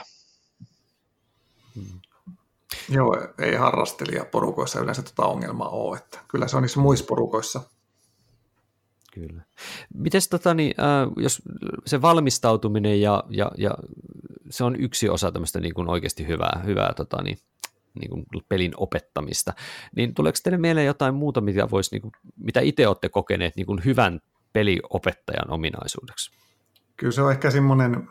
S3: Joo, ei harrastelijaporukoissa yleensä tota ongelmaa ole, että kyllä se on niissä muissa porukoissa.
S1: Kyllä. Mites tota, niin, äh, jos se valmistautuminen ja, ja, ja se on yksi osa tämmöistä niin kuin oikeasti hyvää, hyvää tota, niin, niin kuin pelin opettamista, niin tuleeko teille mieleen jotain muuta, mitä, vois, niin kuin, mitä itse olette kokeneet niin kuin hyvän peliopettajan ominaisuudeksi?
S3: Kyllä se on ehkä semmoinen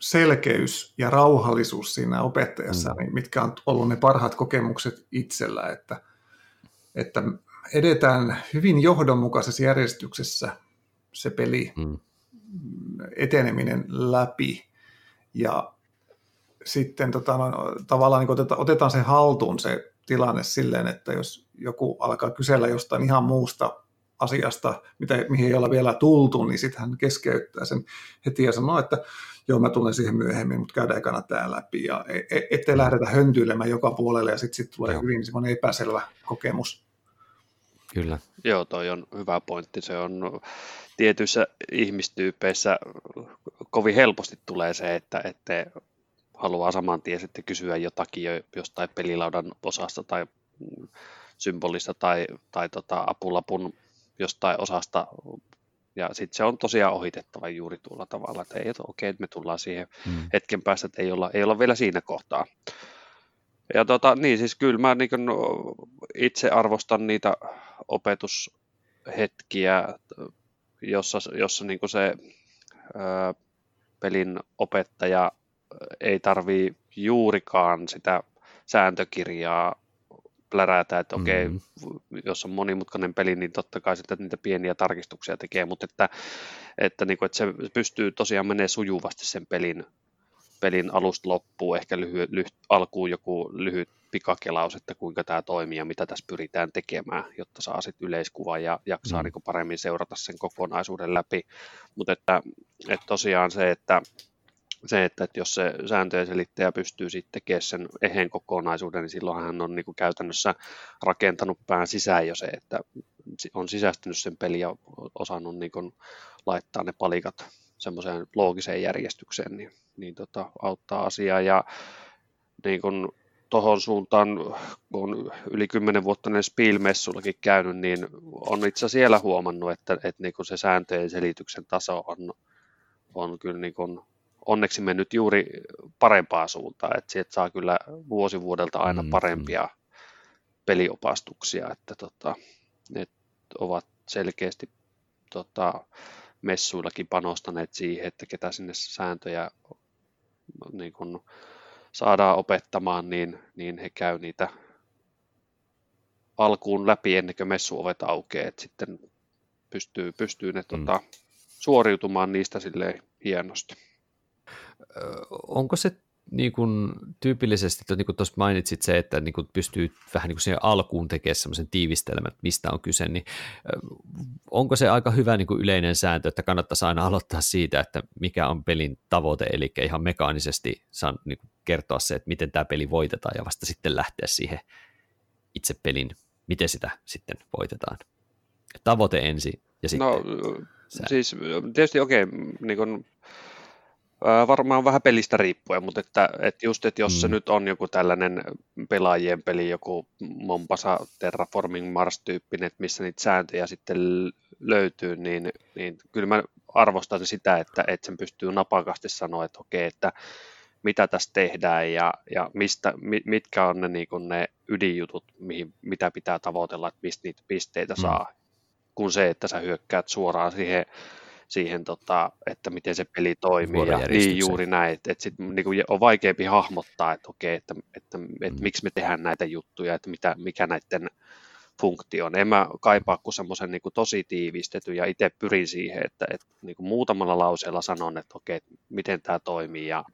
S3: selkeys ja rauhallisuus siinä opettajassa, mm. niin mitkä on ollut ne parhaat kokemukset itsellä, että, että edetään hyvin johdonmukaisessa järjestyksessä se peli
S1: Mm.
S3: eteneminen läpi ja sitten tota, no, tavallaan niin otetaan, otetaan se haltuun se tilanne silleen, että jos joku alkaa kysellä jostain ihan muusta asiasta, mitä, mihin ei olla vielä tultu, niin sitten hän keskeyttää sen heti ja sanoo, että joo, mä tulen siihen myöhemmin, mutta käydään ekana tämä läpi. Ja e- e- ettei lähdetä höntyilemään joka puolelle ja sitten sit tulee
S1: Joo.
S3: hyvin semmoinen epäselvä kokemus.
S1: Kyllä.
S2: Joo, toi on hyvä pointti. Se on tietyissä ihmistyypeissä kovin helposti tulee se, että ette haluaa saman tien sitten kysyä jotakin jo jostain pelilaudan osasta tai symbolista tai, tai tota apulapun jostain osasta ja sitten se on tosiaan ohitettava juuri tuolla tavalla, että ei, että okei, me tullaan siihen mm. hetken päästä, että ei olla, ei olla vielä siinä kohtaa. Ja tota, niin siis kyllä mä niin itse arvostan niitä opetushetkiä, jossa, jossa niin se ää, pelin opettaja ei tarvii juurikaan sitä sääntökirjaa plärätä, että okei, mm. jos on monimutkainen peli, niin totta kai sitten niitä pieniä tarkistuksia tekee, mutta että, että, niin kuin, että se pystyy tosiaan menee sujuvasti sen pelin, pelin alusta loppuun, ehkä lyhy, lyhy, alkuun joku lyhyt pikakelaus, että kuinka tämä toimii ja mitä tässä pyritään tekemään, jotta saa sitten yleiskuvan ja jaksaa mm. niin paremmin seurata sen kokonaisuuden läpi. Mutta että, että tosiaan se, että se, että, että jos se sääntöjen selittäjä pystyy sitten tekemään sen eheen kokonaisuuden, niin silloin hän on niin kuin käytännössä rakentanut pään sisään jo se, että on sisäistynyt sen peli ja osannut niin kuin laittaa ne palikat semmoiseen loogiseen järjestykseen, niin, niin tota, auttaa asiaa. Ja niin kuin tuohon suuntaan, kun on yli kymmenen vuotta ne Spiel-messullakin käynyt, niin on itse siellä huomannut, että, että niin kuin se sääntöjen selityksen taso on, on kyllä niin kuin onneksi mennyt juuri parempaa suuntaan, että sieltä saa kyllä vuosi vuodelta aina mm, parempia mm. peliopastuksia, että tota, ne ovat selkeästi tota, messuillakin panostaneet siihen, että ketä sinne sääntöjä niin kun saadaan opettamaan, niin, niin he käy niitä alkuun läpi ennen kuin messuovet aukeaa, että sitten pystyy, pystyy ne mm. tota, suoriutumaan niistä silleen hienosti
S1: onko se niin kuin, tyypillisesti, että niin kuin tuossa mainitsit se, että niin kuin pystyy vähän niin kuin siihen alkuun tekemään semmoisen tiivistelmän, että mistä on kyse, niin onko se aika hyvä niin kuin yleinen sääntö, että kannattaisi aina aloittaa siitä, että mikä on pelin tavoite, eli ihan mekaanisesti saan niin kuin kertoa se, että miten tämä peli voitetaan ja vasta sitten lähteä siihen itse pelin, miten sitä sitten voitetaan. Tavoite ensin ja sitten No
S2: sääntö. siis tietysti okei, okay, niin kuin varmaan vähän pelistä riippuen, mutta että, että just, että jos mm. se nyt on joku tällainen pelaajien peli, joku Mombasa Terraforming Mars-tyyppinen, että missä niitä sääntöjä sitten löytyy, niin, niin kyllä mä arvostan sitä, että, että sen pystyy napakasti sanoa, että okei, että mitä tässä tehdään ja, ja mistä, mitkä on ne, niin ne ydinjutut, mihin, mitä pitää tavoitella, että mistä niitä pisteitä mm. saa, kun se, että sä hyökkäät suoraan siihen siihen, tota, että miten se peli toimii. Ja niin juuri näin, että, että sit, niin kuin on vaikeampi hahmottaa, että okei, että, että, että, että mm. miksi me tehdään näitä juttuja, että mitä, mikä näiden funktio on. En mä kaipaa kuin semmoisen niin tosi tiivistetyn ja itse pyrin siihen, että, että niin kuin muutamalla lauseella sanon, että okei, että miten tämä toimii ja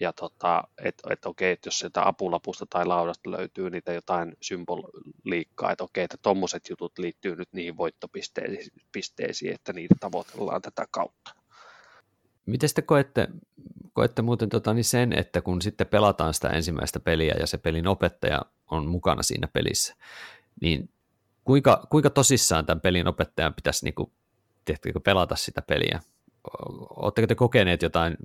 S2: ja tota, että et okei, että jos sieltä apulapusta tai laudasta löytyy niitä jotain symboliikkaa, että okei, että tuommoiset jutut liittyy nyt niihin voittopisteisiin, että niitä tavoitellaan tätä kautta.
S1: Miten te koette, koette muuten tota, niin sen, että kun sitten pelataan sitä ensimmäistä peliä ja se pelin opettaja on mukana siinä pelissä, niin kuinka, kuinka tosissaan tämän pelin opettajan pitäisi niin kuin, pelata sitä peliä? Oletteko te kokeneet jotain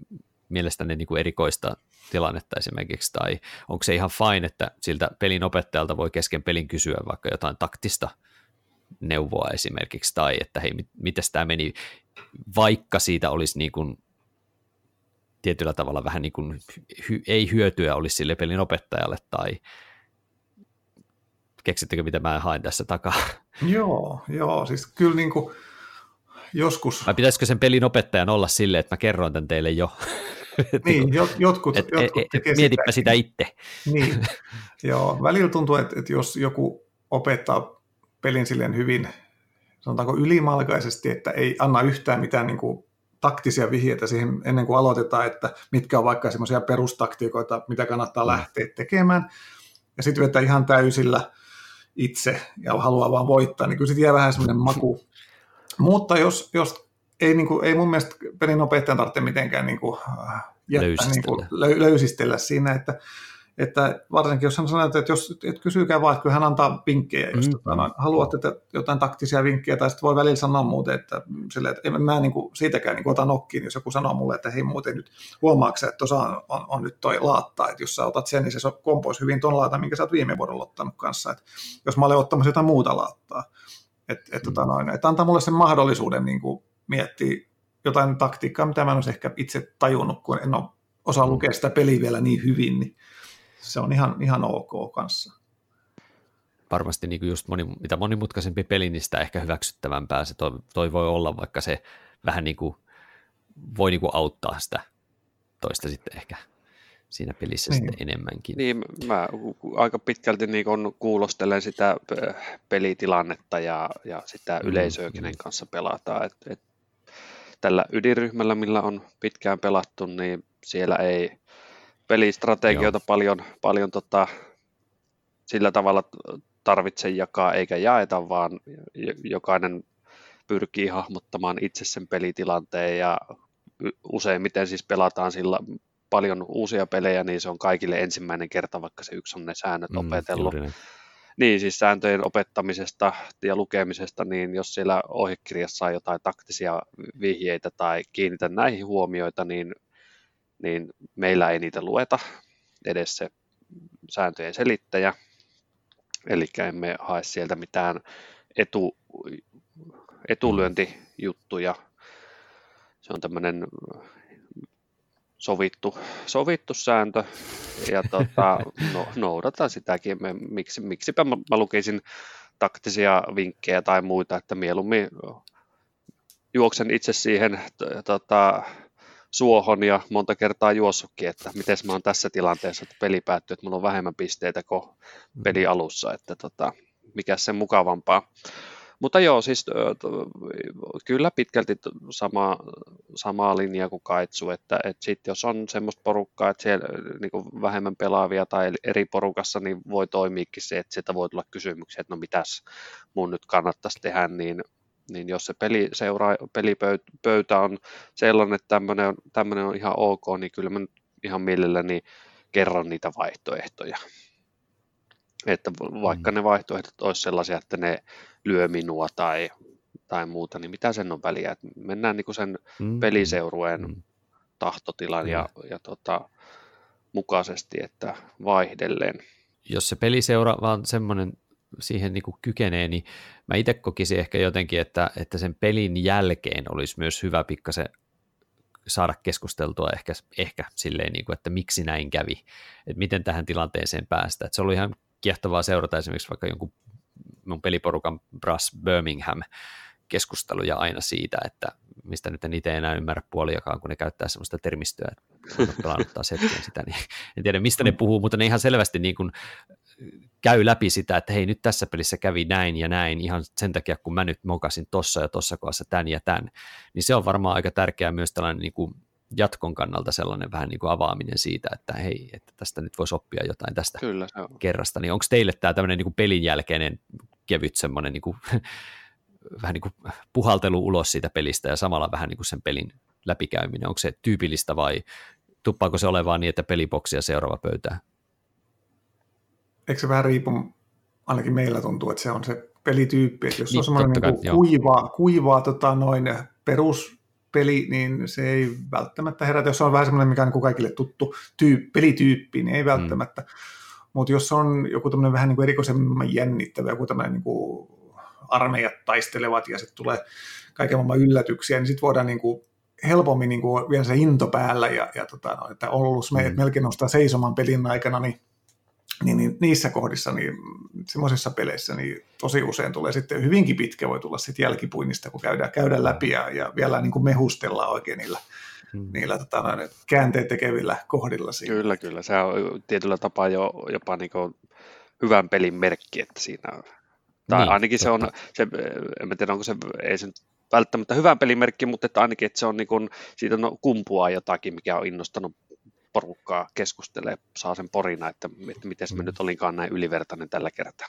S1: mielestäni niin kuin erikoista tilannetta esimerkiksi, tai onko se ihan fine, että siltä pelin opettajalta voi kesken pelin kysyä vaikka jotain taktista neuvoa esimerkiksi, tai että hei, miten tämä meni, vaikka siitä olisi niin kuin tietyllä tavalla vähän niin kuin hy, ei hyötyä olisi sille pelin opettajalle, tai keksittekö mitä mä haen tässä takaa? [laughs]
S3: Joo, joo, siis kyllä niin kuin joskus...
S1: Vai pitäisikö sen pelin opettajan olla silleen, että mä kerron tämän teille jo? [laughs] [laughs]
S3: niin, jotkut, et, jotkut
S1: et, et, mietipä sitä itse.
S3: niin, [laughs] joo. Välillä tuntuu, että, että jos joku opettaa pelin silleen hyvin, sanotaanko ylimalkaisesti, että ei anna yhtään mitään niin kuin taktisia vihjeitä siihen ennen kuin aloitetaan, että mitkä on vaikka semmoisia perustaktiikoita, mitä kannattaa mm. lähteä tekemään, ja sitten vetää ihan täysillä itse ja haluaa vaan voittaa, niin kyllä sitten jää vähän semmoinen maku. [laughs] Mutta jos, jos ei, niin kuin, ei mun mielestä pelin opettajan tarvitse mitenkään niin kuin, äh, jättää, löysistellä. Niin kuin, löysistellä siinä, että, että varsinkin jos hän sanoo, että jos et kysykää vaan, että kyllä hän antaa vinkkejä, jos mm. tota, haluat että jotain taktisia vinkkejä, tai sitten voi välillä sanoa muuten, että, sille, että en mä niin kuin, siitäkään niin kuin, ota nokkiin, jos joku sanoo mulle, että hei muuten nyt huomaatko että tuossa on, on, on, nyt toi laatta, että jos sä otat sen, niin se kompoisi hyvin ton laata, minkä sä oot viime vuodella ottanut kanssa, että jos mä olen ottamassa jotain muuta laattaa, että et, tota, noin, että antaa mulle sen mahdollisuuden niin kuin, miettiä jotain taktiikkaa, mitä mä en olisi ehkä itse tajunnut, kun en ole osaa mm. lukea sitä peliä vielä niin hyvin, niin se on ihan, ihan ok kanssa.
S1: Varmasti niin kuin just moni, mitä monimutkaisempi peli, niin sitä ehkä hyväksyttävämpää se toi, toi voi olla, vaikka se vähän niin kuin voi niin kuin auttaa sitä toista sitten ehkä siinä pelissä niin. sitten enemmänkin.
S2: Niin, mä aika pitkälti niin kun kuulostelen sitä pelitilannetta ja, ja sitä mm, yleisöä, kenen mm. kanssa pelataan. Et, et tällä ydinryhmällä, millä on pitkään pelattu, niin siellä ei pelistrategioita Joo. paljon, paljon tota, sillä tavalla tarvitse jakaa eikä jaeta, vaan jokainen pyrkii hahmottamaan itse sen pelitilanteen ja useimmiten siis pelataan sillä paljon uusia pelejä, niin se on kaikille ensimmäinen kerta, vaikka se yksi on ne säännöt mm, opetellut. Niin, siis sääntöjen opettamisesta ja lukemisesta, niin jos siellä ohjekirjassa on jotain taktisia vihjeitä tai kiinnitä näihin huomioita, niin niin meillä ei niitä lueta edes se sääntöjen selittäjä, eli emme hae sieltä mitään etu, etulyöntijuttuja. Se on tämmöinen sovittu, sovittu sääntö, ja tota, [laughs] no, noudatan sitäkin. Me, miksi, miksipä mä, mä lukisin taktisia vinkkejä tai muita, että mieluummin juoksen itse siihen tota, suohon ja monta kertaa juossutkin, että miten mä oon tässä tilanteessa, että peli päättyy, että mulla on vähemmän pisteitä kuin mm. peli alussa, että tota, mikä sen mukavampaa. Mutta joo, siis kyllä pitkälti sama, samaa linjaa kuin Kaitsu, että, että sitten jos on semmoista porukkaa, että siellä niin vähemmän pelaavia tai eri porukassa, niin voi toimiikin se, että sieltä voi tulla kysymyksiä, että no mitäs mun nyt kannattaisi tehdä, niin niin jos se peli seuraa, pelipöytä on sellainen, että tämmöinen on, tämmöinen on ihan ok, niin kyllä mä ihan mielelläni kerron niitä vaihtoehtoja. Että vaikka mm. ne vaihtoehdot olisi sellaisia, että ne lyö minua tai, tai muuta, niin mitä sen on väliä. Että mennään niin kuin sen mm. peliseurueen mm. tahtotilan mm. ja, ja tota, mukaisesti, että vaihdellen.
S1: Jos se peliseura vaan semmoinen siihen niin kuin kykenee, niin mä itse kokisin ehkä jotenkin, että, että sen pelin jälkeen olisi myös hyvä pikkasen saada keskusteltua ehkä, ehkä silleen, niin kuin, että miksi näin kävi, että miten tähän tilanteeseen päästä. Että se oli ihan kiehtovaa seurata esimerkiksi vaikka jonkun mun peliporukan Brass Birmingham keskusteluja aina siitä, että mistä nyt en itse enää ymmärrä puoliakaan, kun ne käyttää sellaista termistöä, että pelannut taas hetken sitä, niin [laughs] en tiedä mistä ne puhuu, mutta ne ihan selvästi niin kuin käy läpi sitä, että hei nyt tässä pelissä kävi näin ja näin ihan sen takia, kun mä nyt mokasin tossa ja tossa kohdassa tämän ja tämän, niin se on varmaan aika tärkeää myös tällainen niin kuin jatkon kannalta sellainen vähän niin kuin avaaminen siitä, että hei, että tästä nyt voisi oppia jotain tästä Kyllä, se on. kerrasta, niin onko teille tämä tämmöinen niin kuin pelin jälkeinen kevyt semmoinen niin kuin, [laughs] vähän niin kuin puhaltelu ulos siitä pelistä ja samalla vähän niin kuin sen pelin läpikäyminen, onko se tyypillistä vai tuppaako se olevaan niin, että peliboksia seuraava pöytään?
S3: eikö se vähän riipu, ainakin meillä tuntuu, että se on se pelityyppi, että jos niin, on semmoinen niin kuin kuivaa, kuivaa tota, noin peruspeli, niin se ei välttämättä herätä, jos se on vähän semmoinen, mikä on niin kaikille tuttu tyyp, pelityyppi, niin ei välttämättä. Mm. Mutta jos on joku tämmöinen vähän niin kuin erikoisemman jännittävä, joku tämmöinen niin kuin armeijat taistelevat ja sitten tulee kaiken maailman yllätyksiä, niin sitten voidaan niin kuin helpommin niin kuin vielä se into päällä ja, ja tota, no, että ollut mm. melkein nostaa seisomaan pelin aikana, niin niin, niin niissä kohdissa, niin semmoisissa peleissä, niin tosi usein tulee sitten hyvinkin pitkä voi tulla sitten jälkipuinnista, kun käydään, käydään läpi ja, ja vielä niin kuin mehustellaan oikein niillä, hmm. niillä tota, noin, käänteet tekevillä kohdilla. Siinä.
S2: Kyllä, kyllä. Se on tietyllä tapaa jo, jopa niin kuin hyvän pelin merkki, että siinä tai niin, ainakin se on, se, en tiedä onko se, ei se välttämättä hyvän pelimerkki, mutta että ainakin että se on niin kuin, siitä on kumpua jotakin, mikä on innostanut porukkaa keskustelee, saa sen porina, että, että miten mä mm. nyt olinkaan näin ylivertainen tällä kertaa.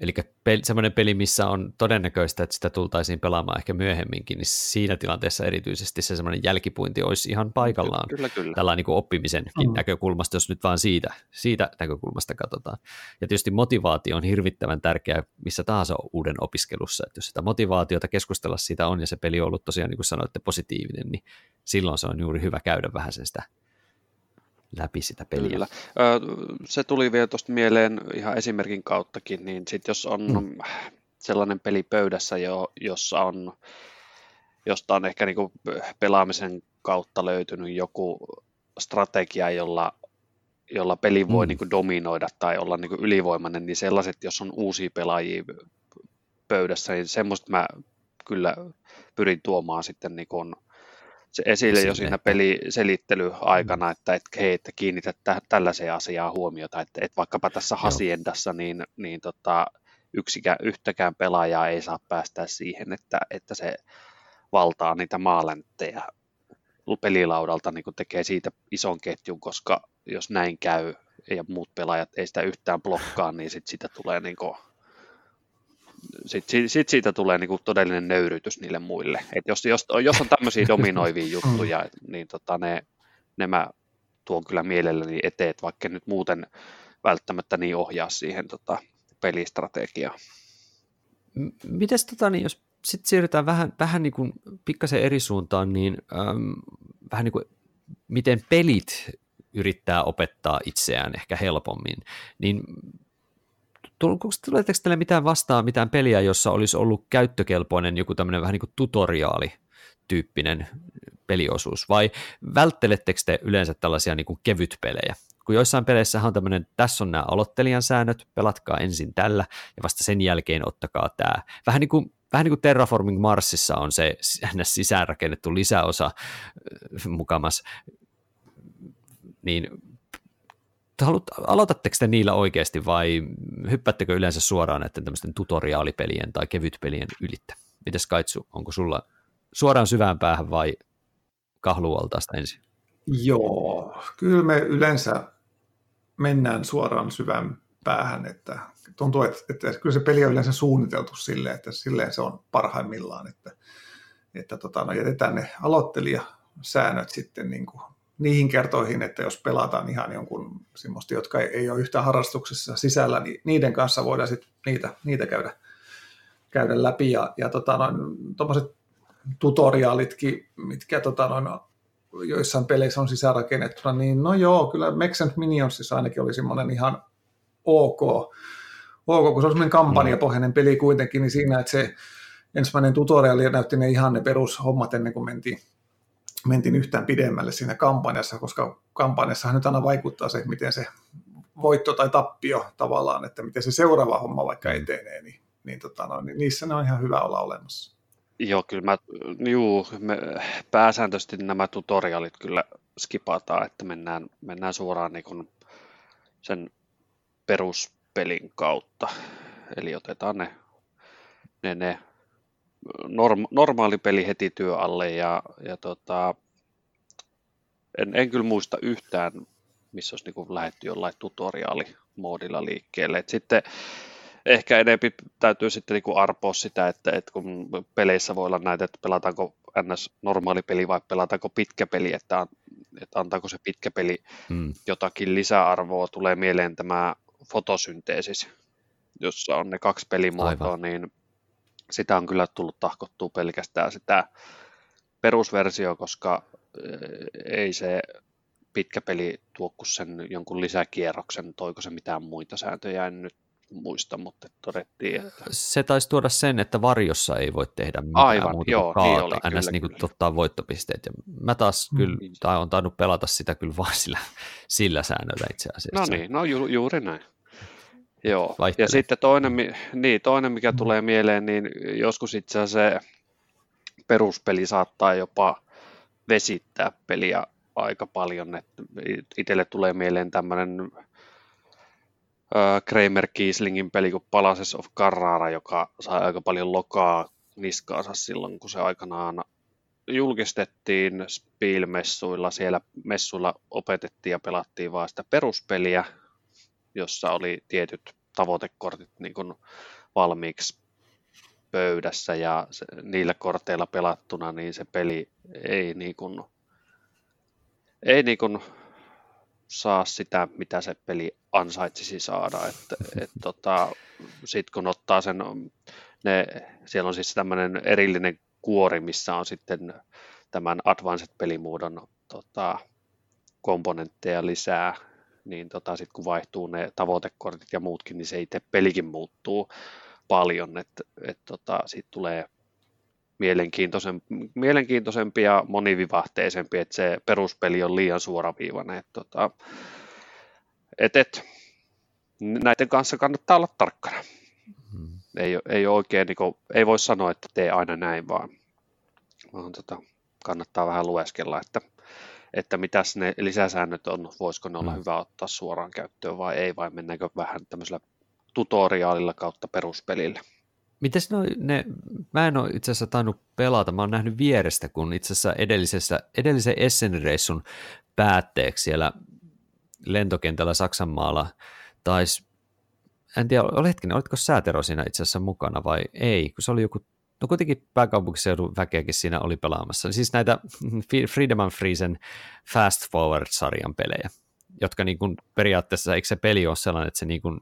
S1: Eli peli, semmoinen peli, missä on todennäköistä, että sitä tultaisiin pelaamaan ehkä myöhemminkin, niin siinä tilanteessa erityisesti se semmoinen jälkipuinti olisi ihan paikallaan.
S2: Kyllä, kyllä.
S1: Tällainen niin oppimisenkin mm. näkökulmasta, jos nyt vaan siitä, siitä näkökulmasta katsotaan. Ja tietysti motivaatio on hirvittävän tärkeä missä tahansa uuden opiskelussa. Että jos sitä motivaatiota keskustella siitä on ja se peli on ollut tosiaan, niin kuin sanoitte, positiivinen, niin silloin se on juuri hyvä käydä vähän sen sitä läpi sitä peliä. Kyllä.
S2: Se tuli vielä tuosta mieleen ihan esimerkin kauttakin, niin sit jos on mm. sellainen peli pöydässä, jo, jossa on, josta on ehkä niinku pelaamisen kautta löytynyt joku strategia, jolla, jolla peli voi mm. niinku dominoida tai olla niinku ylivoimainen, niin sellaiset, jos on uusia pelaajia pöydässä, niin semmoista mä kyllä pyrin tuomaan sitten niin esille jo siinä peliselittely-aikana, että, että hei, että kiinnität tä- tällaiseen asiaan huomiota, että, että vaikkapa tässä hasiendassa niin, niin tota, yksikään, yhtäkään pelaajaa ei saa päästä siihen, että, että se valtaa niitä maaläntejä pelilaudalta, niin tekee siitä ison ketjun, koska jos näin käy ja muut pelaajat ei sitä yhtään blokkaa, niin sit siitä tulee niin kuin sitten sit siitä tulee niinku todellinen nöyrytys niille muille. Et jos, jos, jos on tämmöisiä [laughs] dominoivia juttuja, niin tota ne, ne mä tuon kyllä mielelläni eteen, vaikka nyt muuten välttämättä niin ohjaa siihen tota, pelistrategiaan.
S1: Mites tota, niin jos sitten siirrytään vähän, vähän niin kuin pikkasen eri suuntaan, niin äm, vähän niin kuin miten pelit yrittää opettaa itseään ehkä helpommin, niin Tuleeko teille mitään vastaan, mitään peliä, jossa olisi ollut käyttökelpoinen joku tämmöinen vähän niin kuin tutoriaali tyyppinen peliosuus, vai välttelettekö te yleensä tällaisia niin kuin kevytpelejä? Kun joissain peleissä on tämmöinen, tässä on nämä aloittelijan säännöt, pelatkaa ensin tällä, ja vasta sen jälkeen ottakaa tämä. Vähän niin kuin vähän niin kuin Terraforming Marsissa on se sisäänrakennettu lisäosa mukamas, niin haluat, aloitatteko te niillä oikeasti vai hyppättekö yleensä suoraan näiden tämmöisten tutoriaalipelien tai kevytpelien ylittä? Mites Kaitsu, onko sulla suoraan syvään päähän vai kahlualtaasta ensin?
S3: Joo, kyllä me yleensä mennään suoraan syvään päähän, että tuntuu, että, että kyllä se peli on yleensä suunniteltu silleen, että silleen se on parhaimmillaan, että, että tota, no jätetään ne aloittelijasäännöt sitten niin kuin niihin kertoihin, että jos pelataan ihan jonkun semmoista, jotka ei, ei ole yhtään harrastuksessa sisällä, niin niiden kanssa voidaan sitten niitä, niitä käydä, käydä läpi. Ja, ja tota, noin, tutoriaalitkin, mitkä tota, noin, joissain peleissä on sisäänrakennettuna, niin no joo, kyllä Mex Minionsissa ainakin oli semmoinen ihan ok, ok kun se on semmoinen kampanjapohjainen peli kuitenkin, niin siinä, että se ensimmäinen tutoriali näytti ne ihan ne perushommat ennen kuin mentiin mentiin yhtään pidemmälle siinä kampanjassa, koska kampanjassahan nyt aina vaikuttaa se, miten se voitto tai tappio tavallaan, että miten se seuraava homma vaikka mm. etenee, niin, niin, tota, no, niin niissä ne on ihan hyvä olla olemassa.
S2: Joo, kyllä mä, juu, me, pääsääntöisesti nämä tutorialit kyllä skipataan, että mennään, mennään suoraan niin kuin sen peruspelin kautta. Eli otetaan ne, ne, ne norm, normaali peli heti työ alle ja, ja tota, en, en kyllä muista yhtään, missä olisi niin lähetty jollain tutoriaalimoodilla liikkeelle. Et sitten ehkä enemmän täytyy sitten niin arpoa sitä, että, että kun peleissä voi olla näitä, että pelataanko ns. normaali peli vai pelataanko pitkä peli, että, että antaako se pitkä peli hmm. jotakin lisäarvoa. Tulee mieleen tämä fotosynteesis, jossa on ne kaksi pelimuotoa, Aivan. niin sitä on kyllä tullut tahkottua pelkästään sitä perusversio, koska eh, ei se pitkä peli tuo sen jonkun lisäkierroksen, toiko se mitään muita sääntöjä, en nyt muista, mutta todettiin, että...
S1: Se taisi tuoda sen, että varjossa ei voi tehdä mitään
S2: Aivan,
S1: muuta
S2: joo, niin
S1: kaata, niin oli, ns. Niin kuin ottaa voittopisteet. Ja mä taas mm. kyllä, tai on tainnut pelata sitä kyllä vain sillä, sillä säännöllä itse asiassa.
S2: No niin, no ju, juuri näin. Joo, Vaihtelee. ja sitten toinen, niin, toinen, mikä mm. tulee mieleen, niin joskus itse asiassa se peruspeli saattaa jopa vesittää peliä aika paljon. Että itselle tulee mieleen tämmöinen äh, Kramer Kieslingin peli kuin Palaces of Carrara, joka sai aika paljon lokaa niskaansa silloin, kun se aikanaan julkistettiin Spiel-messuilla. Siellä messuilla opetettiin ja pelattiin vain sitä peruspeliä, jossa oli tietyt tavoitekortit niin kuin valmiiksi pöydässä ja se, niillä korteilla pelattuna, niin se peli ei niin kuin, ei niin kuin saa sitä, mitä se peli ansaitsisi saada. Että, et, tota, Sitten kun ottaa sen, ne, siellä on siis tämmöinen erillinen kuori, missä on sitten tämän Advanced-pelimuodon tota, komponentteja lisää, niin tota, sitten kun vaihtuu ne tavoitekortit ja muutkin, niin se itse pelikin muuttuu paljon, että et, tota, siitä tulee mielenkiintoisen, mielenkiintoisempi ja monivivahteisempi, että se peruspeli on liian suoraviivainen. Että, tota, et, et, näiden kanssa kannattaa olla tarkkana. Hmm. Ei, ei oikein, niin kuin, ei voi sanoa, että tee aina näin, vaan, vaan tota, kannattaa vähän lueskella, että, että mitäs ne lisäsäännöt on, voisiko ne olla hmm. hyvä ottaa suoraan käyttöön vai ei, vai mennäänkö vähän tämmöisellä tutoriaalilla kautta peruspelillä.
S1: Mites no, ne, mä en ole itse asiassa tainnut pelata, mä oon nähnyt vierestä, kun itse asiassa edellisessä, edellisen Essen-reissun päätteeksi siellä lentokentällä Saksanmaalla taisi, en tiedä, ole hetkinen, olitko säätero siinä itse asiassa mukana vai ei, kun se oli joku, no kuitenkin pääkaupunkiseudun väkeäkin siinä oli pelaamassa, siis näitä [laughs] Freedom and Freezen Fast Forward-sarjan pelejä, jotka niin kuin periaatteessa, eikö se peli ole sellainen, että se niin kuin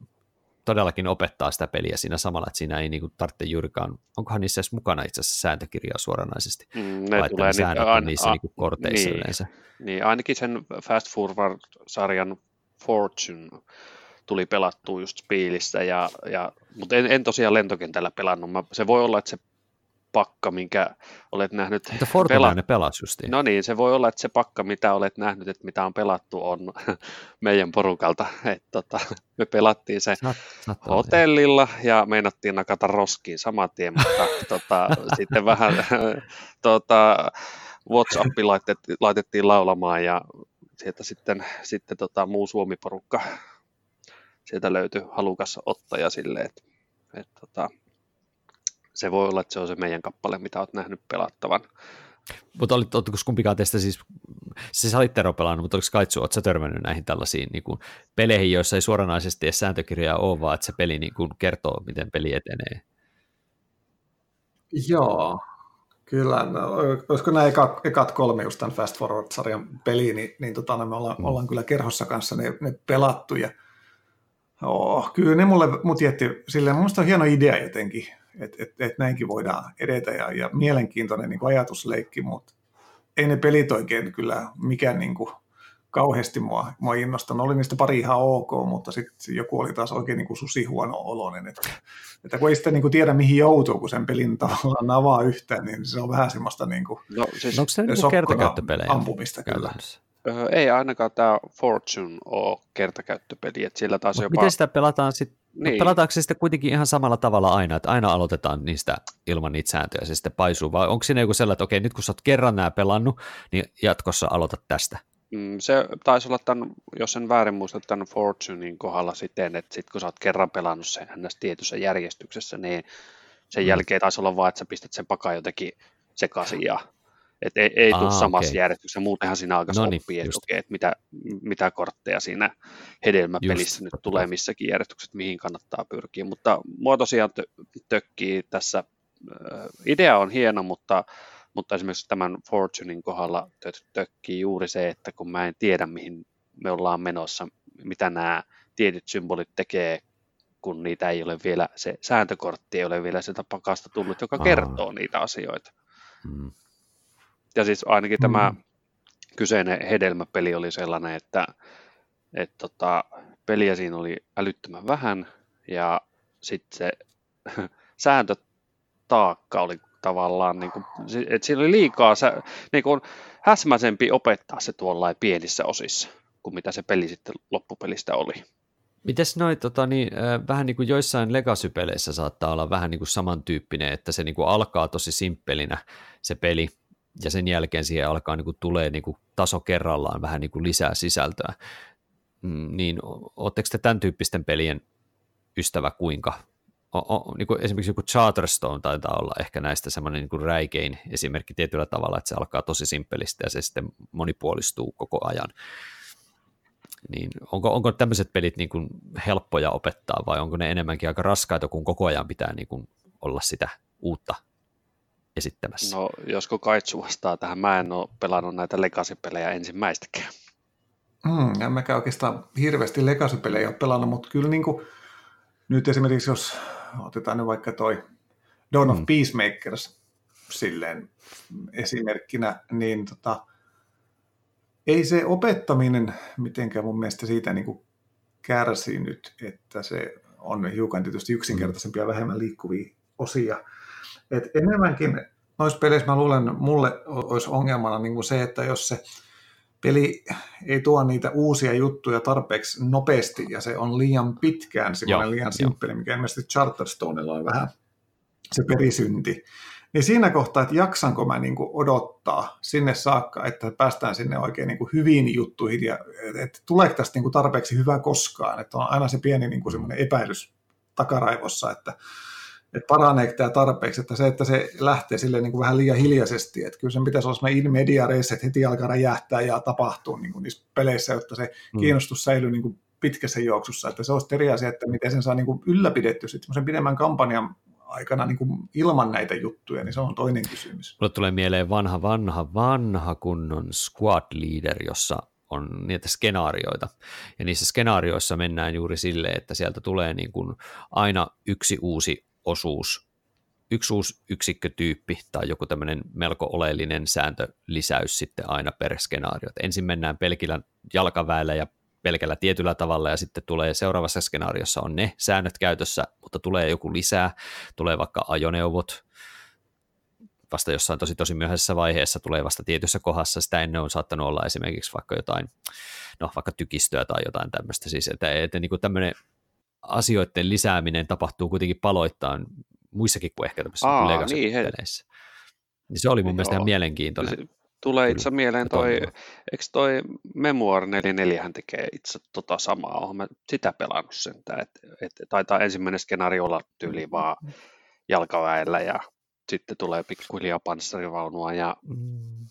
S1: todellakin opettaa sitä peliä siinä samalla, että siinä ei niinku tarvitse juurikaan, onkohan niissä edes mukana itse asiassa sääntökirjaa suoranaisesti,
S2: mm, ne vai tulee
S1: ne säännöt
S2: on
S1: niissä a, niinku korteissa
S2: niin,
S1: yleensä.
S2: Niin, ainakin sen Fast Forward-sarjan Fortune tuli pelattua just Spielissä, ja, ja, mutta en, en tosiaan lentokentällä pelannut. Mä, se voi olla, että se pakka, minkä olet nähnyt.
S1: Mutta Fortuna pela- ne pelasi justiin.
S2: No niin, se voi olla, että se pakka, mitä olet nähnyt, että mitä on pelattu, on [laughs] meidän porukalta. [laughs] Et, tota, me pelattiin se Sat, hotellilla ja meinattiin nakata roskiin saman tien, mutta [laughs] tota, sitten vähän tota, WhatsApp laitettiin, laitettiin laulamaan ja sieltä sitten, sitten tota, muu Suomi-porukka sieltä löytyi halukas ottaja silleen, että et, tota, se voi olla, että se on se meidän kappale, mitä olet nähnyt pelattavan.
S1: Mutta olit, oletko kumpikaan teistä siis, siis olit Tero pelannut, mutta oliko Kaitsu, oletko törmännyt näihin tällaisiin niin kuin, peleihin, joissa ei suoranaisesti edes sääntökirjaa ole, vaan että se peli niin kuin, kertoo, miten peli etenee?
S3: Joo, kyllä. No, olisiko nämä ekat, ekat kolme just tämän Fast Forward-sarjan peli, niin, niin tota, no, me ollaan, mm. ollaan kyllä kerhossa kanssa ne, ne pelattu, ja oh, kyllä ne mulle, mut jätti silleen, mun on hieno idea jotenkin, että et, et näinkin voidaan edetä ja, ja mielenkiintoinen niin kuin ajatusleikki, mutta ei ne pelit oikein kyllä mikään niin kuin, kauheasti mua, mua innostanut. Oli niistä pari ihan ok, mutta sitten joku oli taas oikein niin kuin susi huono oloinen. Että, että kun ei sitä niin kuin tiedä, mihin joutuu, kun sen pelin tavallaan avaa yhtään, niin se on vähän semmoista niin kuin
S1: no, siis, Onko se niin kertakäyttöpelejä?
S3: Ampumista kyllä.
S2: Öö, ei ainakaan tämä Fortune ole kertakäyttöpeli, että sillä taas jopa...
S1: Miten sitä pelataan sitten? Niin. Pelataanko se sitten kuitenkin ihan samalla tavalla aina, että aina aloitetaan niistä ilman niitä sääntöjä, se sitten paisuu, vai onko siinä joku sellainen, että okei, nyt kun sä oot kerran nämä pelannut, niin jatkossa aloitat tästä?
S2: Mm, se taisi olla tämän, jos en väärin muista, tämän Fortunein kohdalla siten, että sit kun sä oot kerran pelannut sen ns. tietyssä järjestyksessä, niin sen mm. jälkeen taisi olla vaan, että sä pistät sen pakan jotenkin sekaisin ja et ei, ei tule samassa okay. järjestyksessä, muutenhan siinä alkaisi no niin, oppia, että, okay, että mitä, mitä kortteja siinä hedelmäpelissä just. nyt tulee missäkin järjestyksessä, mihin kannattaa pyrkiä. Mutta mua tosiaan tökkii tässä, idea on hieno, mutta, mutta esimerkiksi tämän Fortunein kohdalla tökkii juuri se, että kun mä en tiedä, mihin me ollaan menossa, mitä nämä tietyt symbolit tekee, kun niitä ei ole vielä, se sääntökortti ei ole vielä sitä pakasta tullut, joka Aa. kertoo niitä asioita. Hmm. Ja siis ainakin mm. tämä kyseinen hedelmäpeli oli sellainen, että, että tota, peliä siinä oli älyttömän vähän ja sitten se [laughs] sääntötaakka oli tavallaan, niin kuin, että siinä oli liikaa niin kuin häsmäisempi opettaa se tuolla pienissä osissa kuin mitä se peli sitten loppupelistä oli.
S1: Mites noin, tota, niin, äh, vähän niin kuin joissain legacy-peleissä saattaa olla vähän niin kuin samantyyppinen, että se niin kuin alkaa tosi simppelinä se peli, ja sen jälkeen siihen alkaa niin kuin, tulee niin kuin, taso kerrallaan vähän niin kuin, lisää sisältöä. Mm, niin oletteko te tämän tyyppisten pelien ystävä kuinka? O, o, niin kuin esimerkiksi joku Charterstone taitaa olla ehkä näistä semmoinen niin räikein esimerkki tietyllä tavalla, että se alkaa tosi simppelistä ja se sitten monipuolistuu koko ajan. niin onko, onko tämmöiset pelit niin kuin helppoja opettaa vai onko ne enemmänkin aika raskaita, kun koko ajan pitää niin kuin olla sitä uutta esittämässä?
S2: No, josko Kaitsu vastaa tähän, mä en ole pelannut näitä legacy-pelejä ensimmäistäkään.
S3: Hmm, en mäkään oikeastaan hirveästi legacy-pelejä ole pelannut, mutta kyllä niin kuin, nyt esimerkiksi jos otetaan nyt vaikka toi Dawn of hmm. Peacemakers silleen esimerkkinä, niin tota, ei se opettaminen mitenkään mun mielestä siitä niin kuin kärsii nyt, että se on hiukan tietysti yksinkertaisempia ja vähemmän liikkuvia osia. Et enemmänkin noissa peleissä mä luulen, mulle olisi ongelmana niin kuin se, että jos se peli ei tuo niitä uusia juttuja tarpeeksi nopeasti ja se on liian pitkään semmoinen liian simppeli, mikä ilmeisesti Charterstonella on vähän se perisynti. Niin siinä kohtaa, että jaksanko mä niin kuin odottaa sinne saakka, että päästään sinne oikein niin kuin hyviin juttuihin ja että tuleeko tästä niin kuin tarpeeksi hyvä koskaan, että on aina se pieni niin kuin semmoinen epäilys takaraivossa, että, että paraneeko tämä tarpeeksi, että se, että se lähtee sille niin kuin vähän liian hiljaisesti, että kyllä sen pitäisi olla semmoinen in media res, että heti alkaa räjähtää ja tapahtuu niin kuin niissä peleissä, jotta se mm. kiinnostus säilyy niin kuin pitkässä juoksussa, että se olisi eri asia, että miten sen saa niin kuin ylläpidetty sitten semmoisen pidemmän kampanjan aikana niin kuin ilman näitä juttuja, niin se on toinen kysymys.
S1: Mulle tulee mieleen vanha, vanha, vanha kunnon squad leader, jossa on niitä skenaarioita. Ja niissä skenaarioissa mennään juuri sille, että sieltä tulee niin kuin aina yksi uusi osuus, yksi uusi yksikkötyyppi tai joku tämmöinen melko oleellinen sääntölisäys sitten aina per skenaario. ensin mennään pelkillä jalkaväellä ja pelkällä tietyllä tavalla ja sitten tulee seuraavassa skenaariossa on ne säännöt käytössä, mutta tulee joku lisää, tulee vaikka ajoneuvot, vasta jossain tosi tosi myöhäisessä vaiheessa tulee vasta tietyssä kohdassa, sitä ennen on saattanut olla esimerkiksi vaikka jotain, no vaikka tykistöä tai jotain tämmöistä, siis että, että niin kuin tämmöinen asioiden lisääminen tapahtuu kuitenkin paloittain muissakin kuin ehkä tämmöisissä Aa, niin, he... Niin se oli mun Joo. mielestä ihan mielenkiintoinen.
S2: Tulee itse mieleen toi, eikö toi Memoir 44 hän tekee itse tota samaa, olen mä sitä pelannut sentään, että et, taitaa ensimmäinen skenaario olla tyyli vaan jalkaväellä ja sitten tulee pikkuhiljaa panssarivaunua ja mm.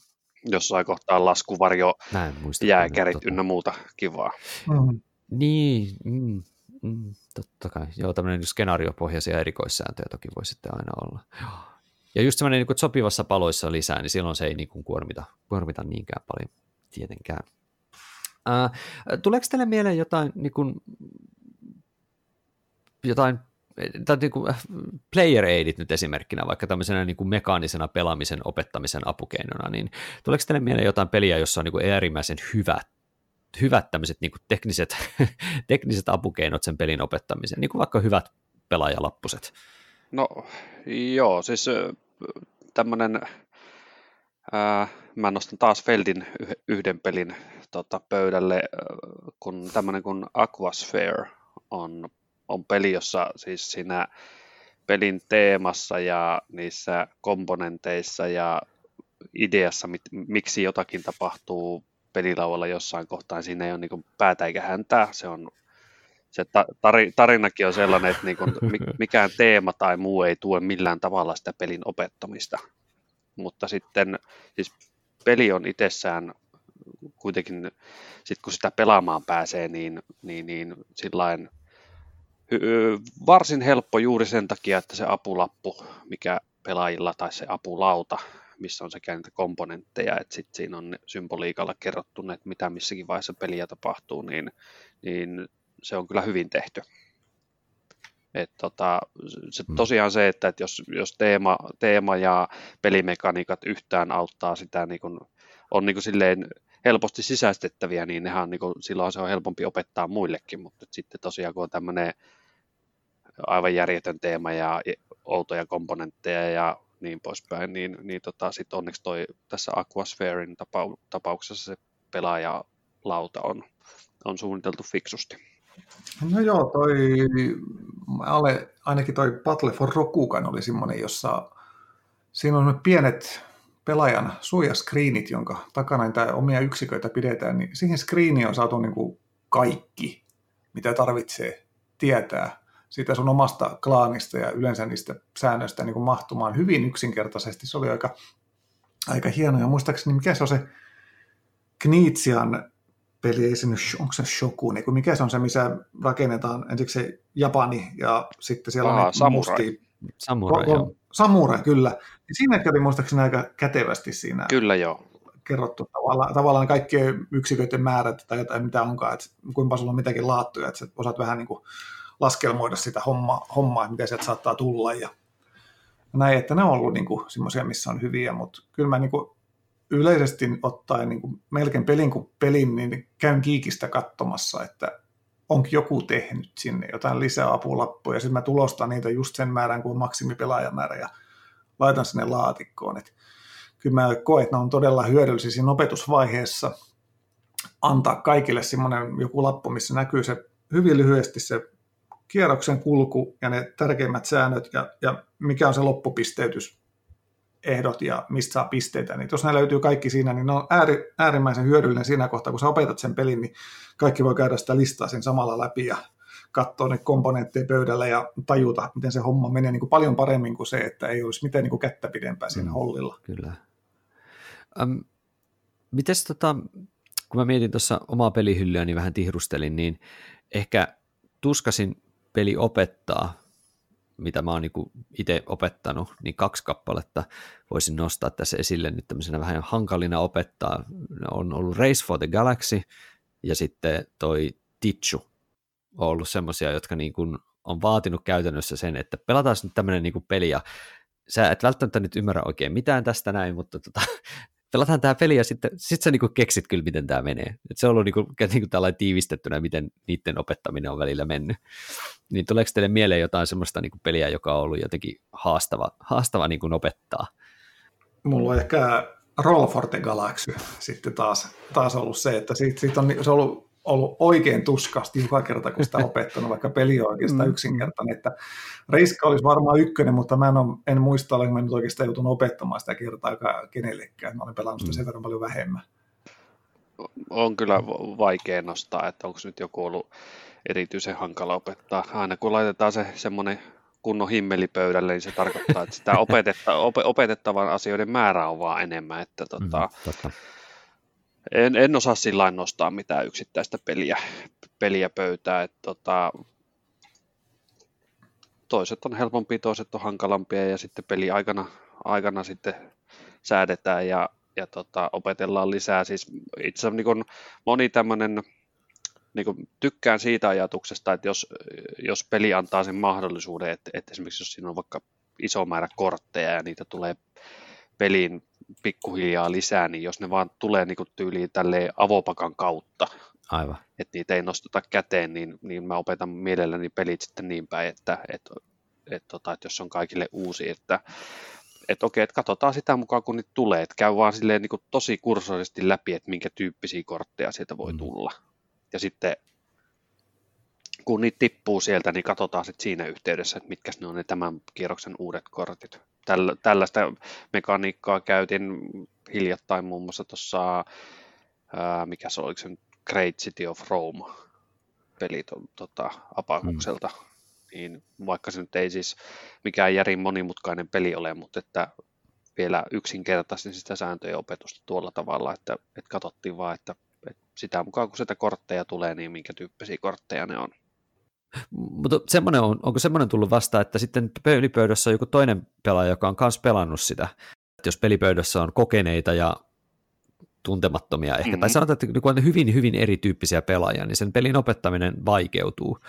S2: jossain kohtaa laskuvarjo, jääkärit tota. ynnä muuta kivaa.
S1: Mm. Niin, mm, mm, totta kai. Joo, tämmöinen skenaariopohjaisia erikoissääntöjä toki voi sitten aina olla. Ja just semmoinen, niin että sopivassa paloissa lisää, niin silloin se ei niin kuin, kuormita, kuormita niinkään paljon tietenkään. Ää, tuleeko teille mieleen jotain, niin kuin, jotain tai niin kuin player aidit nyt esimerkkinä, vaikka tämmöisenä niin kuin mekaanisena pelaamisen opettamisen apukeinona, niin tuleeko teille mieleen jotain peliä, jossa on niin kuin äärimmäisen hyvät, hyvät tämmöiset niin tekniset, [laughs] tekniset apukeinot sen pelin opettamiseen, niin kuin vaikka hyvät pelaajalappuset?
S2: No joo, siis tämmöinen, mä nostan taas Feldin yhden pelin tota, pöydälle, kun tämmöinen kuin Aquasphere on, on peli, jossa siis siinä pelin teemassa ja niissä komponenteissa ja ideassa, mit, miksi jotakin tapahtuu pelilaualla jossain kohtaa, niin siinä ei ole niin päätä eikä häntää, se on se tarinakin on sellainen, että [laughs] niin kuin mikään teema tai muu ei tue millään tavalla sitä pelin opettamista. Mutta sitten siis peli on itsessään kuitenkin, sit kun sitä pelaamaan pääsee, niin, niin, niin sillain, varsin helppo juuri sen takia, että se apulappu, mikä pelaajilla tai se apulauta, missä on sekä niitä komponentteja, että sitten siinä on symboliikalla kerrottu, että mitä missäkin vaiheessa peliä tapahtuu, niin, niin se on kyllä hyvin tehty. Et tota, se, mm. tosiaan se, että, että jos, jos teema, teema ja pelimekaniikat yhtään auttaa sitä, niin kun, on niin kun silleen helposti sisäistettäviä, niin nehän niin kun, silloin se on helpompi opettaa muillekin, mutta sitten tosiaan kun on tämmöinen aivan järjetön teema ja outoja komponentteja ja niin poispäin, niin, niin tota, sitten onneksi toi, tässä Aquaspherein tapauksessa se pelaajalauta on, on suunniteltu fiksusti.
S3: No joo, toi, ale, ainakin toi Battle for Rokugan oli semmoinen, jossa siinä on pienet pelaajan suojaskriinit, jonka takana niitä omia yksiköitä pidetään, niin siihen screeniin on saatu niin kuin kaikki, mitä tarvitsee tietää siitä sun omasta klaanista ja yleensä niistä säännöistä niin kuin mahtumaan hyvin yksinkertaisesti. Se oli aika, aika hieno ja muistaakseni mikä se on se Kniitsian peli, ei se nyt, onko se Shoku, niin kuin mikä se on se, missä rakennetaan ensiksi se Japani ja sitten siellä Aa, on
S2: samurai. Musti,
S1: samurai, ko-
S3: samurai, kyllä. Siinä kävi muistaakseni aika kätevästi siinä.
S2: Kyllä joo.
S3: Kerrottu tavallaan, tavallaan kaikkien yksiköiden määrät tai jotain mitä onkaan, että kuinka sulla on mitäkin laattuja, että sä osaat vähän niin kuin laskelmoida sitä hommaa, hommaa mitä sieltä saattaa tulla ja näin, että ne on ollut niin semmoisia, missä on hyviä, mutta kyllä mä niin kuin yleisesti ottaen niin kuin melkein pelin kuin pelin, niin käyn kiikistä katsomassa, että onko joku tehnyt sinne jotain lisää apulappuja, sitten mä tulostan niitä just sen määrän kuin maksimipelaajamäärä ja laitan sinne laatikkoon. Et kyllä mä koen, että ne on todella hyödyllisiä siinä opetusvaiheessa antaa kaikille semmoinen joku lappu, missä näkyy se hyvin lyhyesti se kierroksen kulku ja ne tärkeimmät säännöt ja, ja mikä on se loppupisteytys ehdot ja mistä saa pisteitä, niin jos ne löytyy kaikki siinä, niin ne on ääri, äärimmäisen hyödyllinen siinä kohtaa, kun sä opetat sen pelin, niin kaikki voi käydä sitä listaa sen samalla läpi ja katsoa ne komponentteja pöydällä ja tajuta, miten se homma menee niin kuin paljon paremmin kuin se, että ei olisi mitään niin kuin kättä pidempää siinä mm, hollilla.
S1: Kyllä. Um, mites tota, kun mä mietin tuossa omaa pelihyllyä, niin vähän tihrustelin, niin ehkä tuskasin peli opettaa mitä mä oon niin itse opettanut, niin kaksi kappaletta voisin nostaa tässä esille nyt tämmöisenä vähän hankalina opettaa. On ollut Race for the Galaxy ja sitten toi Tichu on ollut semmoisia, jotka niin on vaatinut käytännössä sen, että pelataan nyt tämmöinen niin peli ja sä et välttämättä nyt ymmärrä oikein mitään tästä näin, mutta tota, pelataan tämä peli ja sitten sit sä niinku keksit kyllä, miten tämä menee. Et se on ollut niinku, [laughs] niinku tällainen tiivistettynä, miten niiden opettaminen on välillä mennyt. Niin tuleeko teille mieleen jotain semmoista niinku peliä, joka on ollut jotenkin haastava, haastava niinku opettaa?
S3: Mulla on ehkä Roll for the Galaxy sitten taas, taas ollut se, että siitä, siitä on, se on ollut ollut oikein tuskasti joka kerta, kun sitä [laughs] opettanut, vaikka peli on oikeastaan mm. yksinkertainen. Että Reiska olisi varmaan ykkönen, mutta mä en, ole, en muista, olenko mä nyt oikeastaan joutunut opettamaan sitä kertaa kenellekään. Mä olen pelannut sitä mm. sen verran paljon vähemmän.
S2: On kyllä vaikea nostaa, että onko nyt joku ollut erityisen hankala opettaa. Aina kun laitetaan se semmoinen kunnon himmelipöydälle, niin se tarkoittaa, että sitä [laughs] opetetta, op, opetettavan asioiden määrä on vaan enemmän. Että tota, mm, totta en, en osaa sillä nostaa mitään yksittäistä peliä, peliä pöytää. Että tota, toiset on helpompia, toiset on hankalampia ja sitten peli aikana, aikana sitten säädetään ja, ja tota, opetellaan lisää. Siis itse asiassa niin moni tämmöinen, niin tykkään siitä ajatuksesta, että jos, jos peli antaa sen mahdollisuuden, että, että esimerkiksi jos siinä on vaikka iso määrä kortteja ja niitä tulee peliin pikkuhiljaa lisää, niin jos ne vaan tulee niin tyyliin tälleen avopakan kautta,
S1: Aivan.
S2: että niitä ei nosteta käteen, niin, niin mä opetan mielelläni pelit sitten niin päin, että, että, että, tota, että jos on kaikille uusi, että että okei, että katsotaan sitä mukaan, kun niitä tulee, että käy vaan silleen niin tosi kursorisesti läpi, että minkä tyyppisiä kortteja sieltä voi mm. tulla. Ja sitten kun niitä tippuu sieltä, niin katsotaan sitten siinä yhteydessä, että mitkä ne on ne tämän kierroksen uudet kortit. Tällä, tällaista mekaniikkaa käytin hiljattain muun muassa tuossa, mikä se oliko se Great City of Rome peli to, tota, Apakukselta. Mm. Niin vaikka se nyt ei siis mikään järin monimutkainen peli ole, mutta että vielä yksinkertaisin sitä sääntöjen opetusta tuolla tavalla, että, että katsottiin vaan, että, että sitä mukaan kun sitä kortteja tulee, niin minkä tyyppisiä kortteja ne on.
S1: Mutta semmoinen on, onko semmoinen tullut vasta, että sitten pelipöydässä on joku toinen pelaaja, joka on myös pelannut sitä. Että jos pelipöydässä on kokeneita ja tuntemattomia ehkä, mm-hmm. tai sanotaan, että kun on hyvin, hyvin erityyppisiä pelaajia, niin sen pelin opettaminen vaikeutuu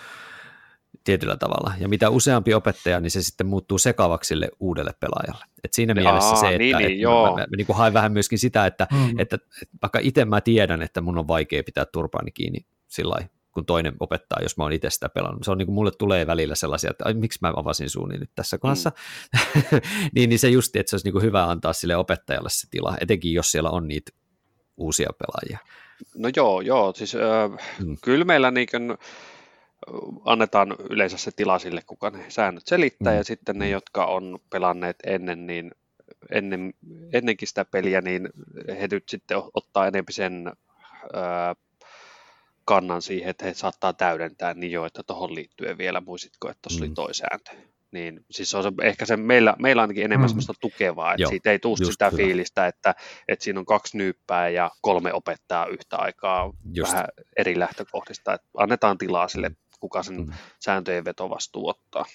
S1: tietyllä tavalla. Ja mitä useampi opettaja, niin se sitten muuttuu sekavaksi sille uudelle pelaajalle. Et siinä Jaa, mielessä se, että, niin, että niin, mä, mä, mä niin haen vähän myöskin sitä, että, mm. että, että vaikka itse mä tiedän, että mun on vaikea pitää turpaani kiinni sillä kun toinen opettaa, jos mä oon itse sitä pelannut. Se on niin kuin mulle tulee välillä sellaisia, että ai, miksi mä avasin suuni nyt tässä kohdassa. Mm. [laughs] niin, niin se justi, että se olisi niin kuin hyvä antaa sille opettajalle se tila, etenkin jos siellä on niitä uusia pelaajia.
S2: No joo, joo. Siis, äh, mm. kyllä meillä niin kuin, annetaan yleensä se tila sille, kuka ne säännöt selittää, mm. ja sitten ne, jotka on pelanneet ennen, niin ennen, ennenkin sitä peliä, niin he nyt sitten ottaa enemmän sen kannan siihen, että he saattaa täydentää, niin jo, että tuohon liittyen vielä muisitko, että tuossa mm. oli toi sääntö. niin siis se on se, ehkä se meillä, meillä ainakin enemmän mm. semmoista tukevaa, että Joo, siitä ei tule sitä kyllä. fiilistä, että, että siinä on kaksi nyyppää ja kolme opettaa yhtä aikaa just. vähän eri lähtökohdista, että annetaan tilaa sille, kuka sen mm. sääntöjen vetovastuu ottaa.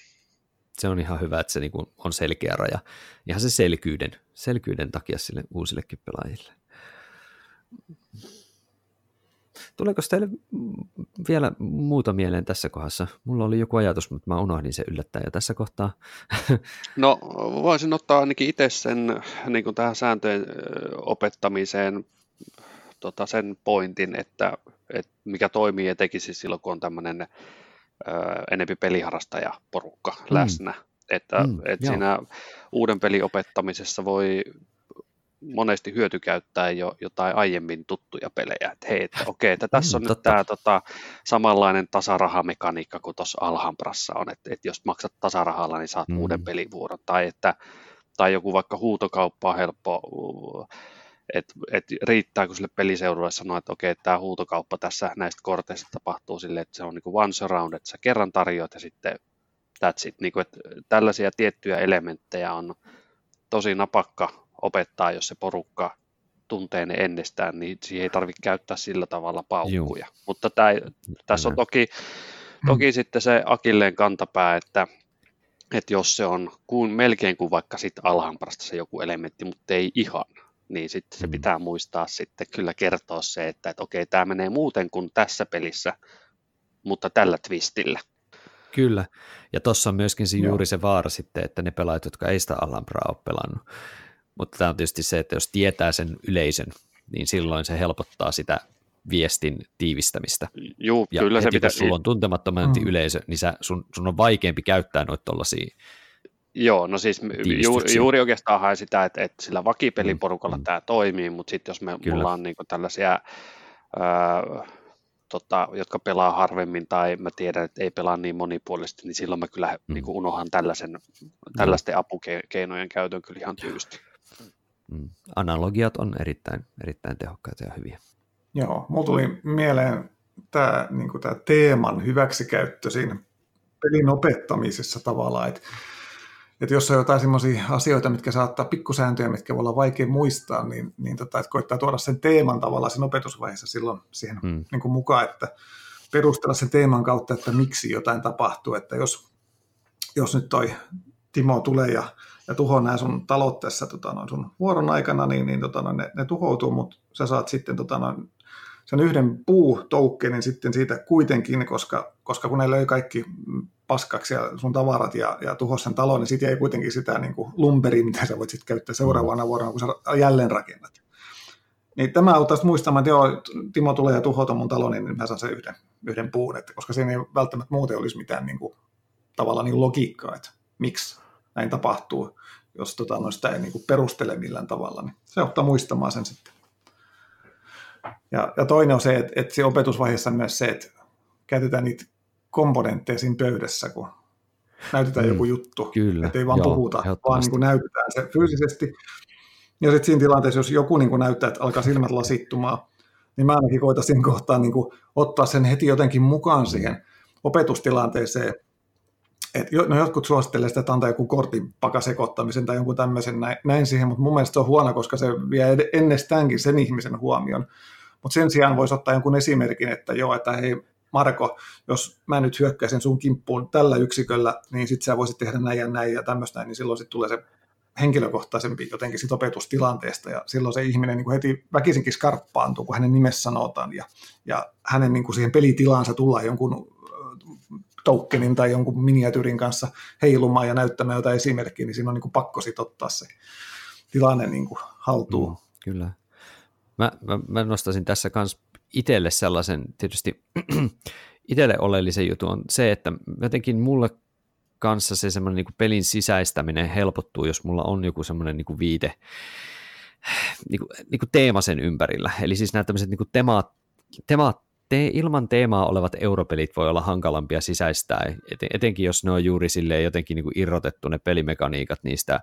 S1: Se on ihan hyvä, että se niinku on selkeä raja. Ihan se selkyyden, selkyyden takia sille uusillekin pelaajille. Tuleeko teille vielä muuta mieleen tässä kohdassa? Mulla oli joku ajatus, mutta mä unohdin se yllättäen jo tässä kohtaa. [laughs]
S2: No voisin ottaa ainakin itse sen niin kuin tähän sääntöjen opettamiseen tota, sen pointin, että, että mikä toimii etenkin siis silloin, kun on tämmöinen enempi peliharrastajaporukka mm. läsnä. Että, mm, että siinä uuden pelin opettamisessa voi monesti hyötykäyttää jo jotain aiemmin tuttuja pelejä, että hei, että okei, että tässä on mm, nyt tämä tota, samanlainen tasarahamekaniikka kuin tuossa Alhambrassa on, että, että jos maksat tasarahalla, niin saat mm. uuden pelivuoron, tai, että, tai joku vaikka huutokauppa on helppo, että et riittää, kun sille peliseudulle sanoo, että okei, tämä huutokauppa tässä näistä korteista tapahtuu silleen, että se on niin kuin once around, että sä kerran tarjoat ja sitten that's it. Niin kuin, että tällaisia tiettyjä elementtejä on tosi napakka opettaa, jos se porukka tuntee ne ennestään, niin siihen ei tarvitse käyttää sillä tavalla paukkuja. Juu. Mutta tämä, tässä on toki, toki hmm. sitten se akilleen kantapää, että, että jos se on kuin, melkein kuin vaikka sitten alhamparasta se joku elementti, mutta ei ihan, niin sitten se hmm. pitää muistaa sitten kyllä kertoa se, että, että okei, tämä menee muuten kuin tässä pelissä, mutta tällä twistillä.
S1: Kyllä, ja tuossa on myöskin se, juuri se vaara sitten, että ne pelaajat, jotka ei sitä Alhambraa ole pelannut, mutta tämä on tietysti se, että jos tietää sen yleisön, niin silloin se helpottaa sitä viestin tiivistämistä.
S2: Joo, ja kyllä
S1: heti,
S2: se pitää.
S1: Kun sulla on tuntemattoman mm. yleisö, niin sä, sun, sun on vaikeampi käyttää noita tuollaisia
S2: Joo, no siis ju, juuri oikeastaan haen sitä, että, että sillä vakipeliporukalla mm. tämä toimii, mutta sitten jos me, mulla on niinku tällaisia, ää, tota, jotka pelaa harvemmin tai mä tiedän, että ei pelaa niin monipuolisesti, niin silloin mä kyllä mm. niinku unohan tällaisen, tällaisten apukeinojen käytön kyllä ihan tyysti.
S1: Mm. Analogiat on erittäin, erittäin tehokkaita ja hyviä.
S3: Joo, mulla tuli mieleen tämä niin tämä teeman hyväksikäyttö siinä pelin opettamisessa tavallaan, että, että jos on jotain sellaisia asioita, mitkä saattaa pikkusääntöjä, mitkä voi olla vaikea muistaa, niin, niin tota, että koittaa tuoda sen teeman tavallaan sen opetusvaiheessa silloin siihen mm. niin kuin mukaan, että perustella sen teeman kautta, että miksi jotain tapahtuu, että jos, jos nyt toi Timo tulee ja ja tuhoaa nämä sun talot tässä tota, noin sun vuoron aikana, niin, niin tota, noin, ne, ne tuhoutuu, mutta sä saat sitten tota, noin, sen yhden puutoukkenin sitten siitä kuitenkin, koska, koska kun ne löi kaikki paskaksi ja sun tavarat ja, ja tuhosi sen talon, niin sitten ei kuitenkin sitä niin kuin lumberia, mitä sä voit sitten käyttää seuraavana vuonna, kun sä jälleen rakennat. Niin tämä auttaisi muistamaan, että joo, Timo tulee ja tuhota mun talon, niin mä saan sen yhden, yhden puun, että koska siinä ei välttämättä muuten olisi mitään niin kuin, tavallaan niin logiikkaa, että miksi näin tapahtuu, jos tota, no sitä ei niin kuin perustele millään tavalla, niin se ottaa muistamaan sen sitten. Ja, ja toinen on se, että, että se opetusvaiheessa myös se, että käytetään niitä komponentteja siinä pöydässä, kun näytetään mm, joku juttu.
S1: Kyllä,
S3: että ei vaan joo, puhuta, vaan niin kuin näytetään se fyysisesti. Ja sitten siinä tilanteessa, jos joku niin kuin näyttää, että alkaa silmät lasittumaan, niin mä ainakin koitan siinä kohtaa niin kuin ottaa sen heti jotenkin mukaan siihen opetustilanteeseen, et, no jotkut suosittelee sitä, että antaa joku kortin pakasekoittamisen tai jonkun tämmöisen näin, näin siihen, mutta mun mielestä se on huono, koska se vie ennestäänkin sen ihmisen huomion. Mutta sen sijaan voisi ottaa jonkun esimerkin, että joo, että hei Marko, jos mä nyt hyökkäisin sun kimppuun tällä yksiköllä, niin sit sä voisit tehdä näin ja näin ja tämmöistä, niin silloin sitten tulee se henkilökohtaisempi jotenkin sit opetustilanteesta ja silloin se ihminen niin heti väkisinkin skarppaantuu, kun hänen nimessä sanotaan ja, ja hänen niin siihen pelitilaansa tullaan jonkun tokenin tai jonkun miniatyyrin kanssa heilumaan ja näyttämään jotain esimerkkiä, niin siinä on niin kuin pakko sit ottaa se tilanne niin kuin haltuun. Mm,
S1: kyllä. Mä, mä, mä nostaisin tässä myös itselle sellaisen, tietysti [clears throat] itselle oleellisen jutun on se, että jotenkin mulle kanssa se semmoinen niin pelin sisäistäminen helpottuu, jos mulla on joku semmoinen niin viite, niin kuin, niin kuin teema sen ympärillä. Eli siis nämä tämmöiset niin kuin temaat, temaat te, ilman teemaa olevat europelit voi olla hankalampia sisäistää, eten, etenkin jos ne on juuri silleen jotenkin niin kuin irrotettu ne pelimekaniikat niistä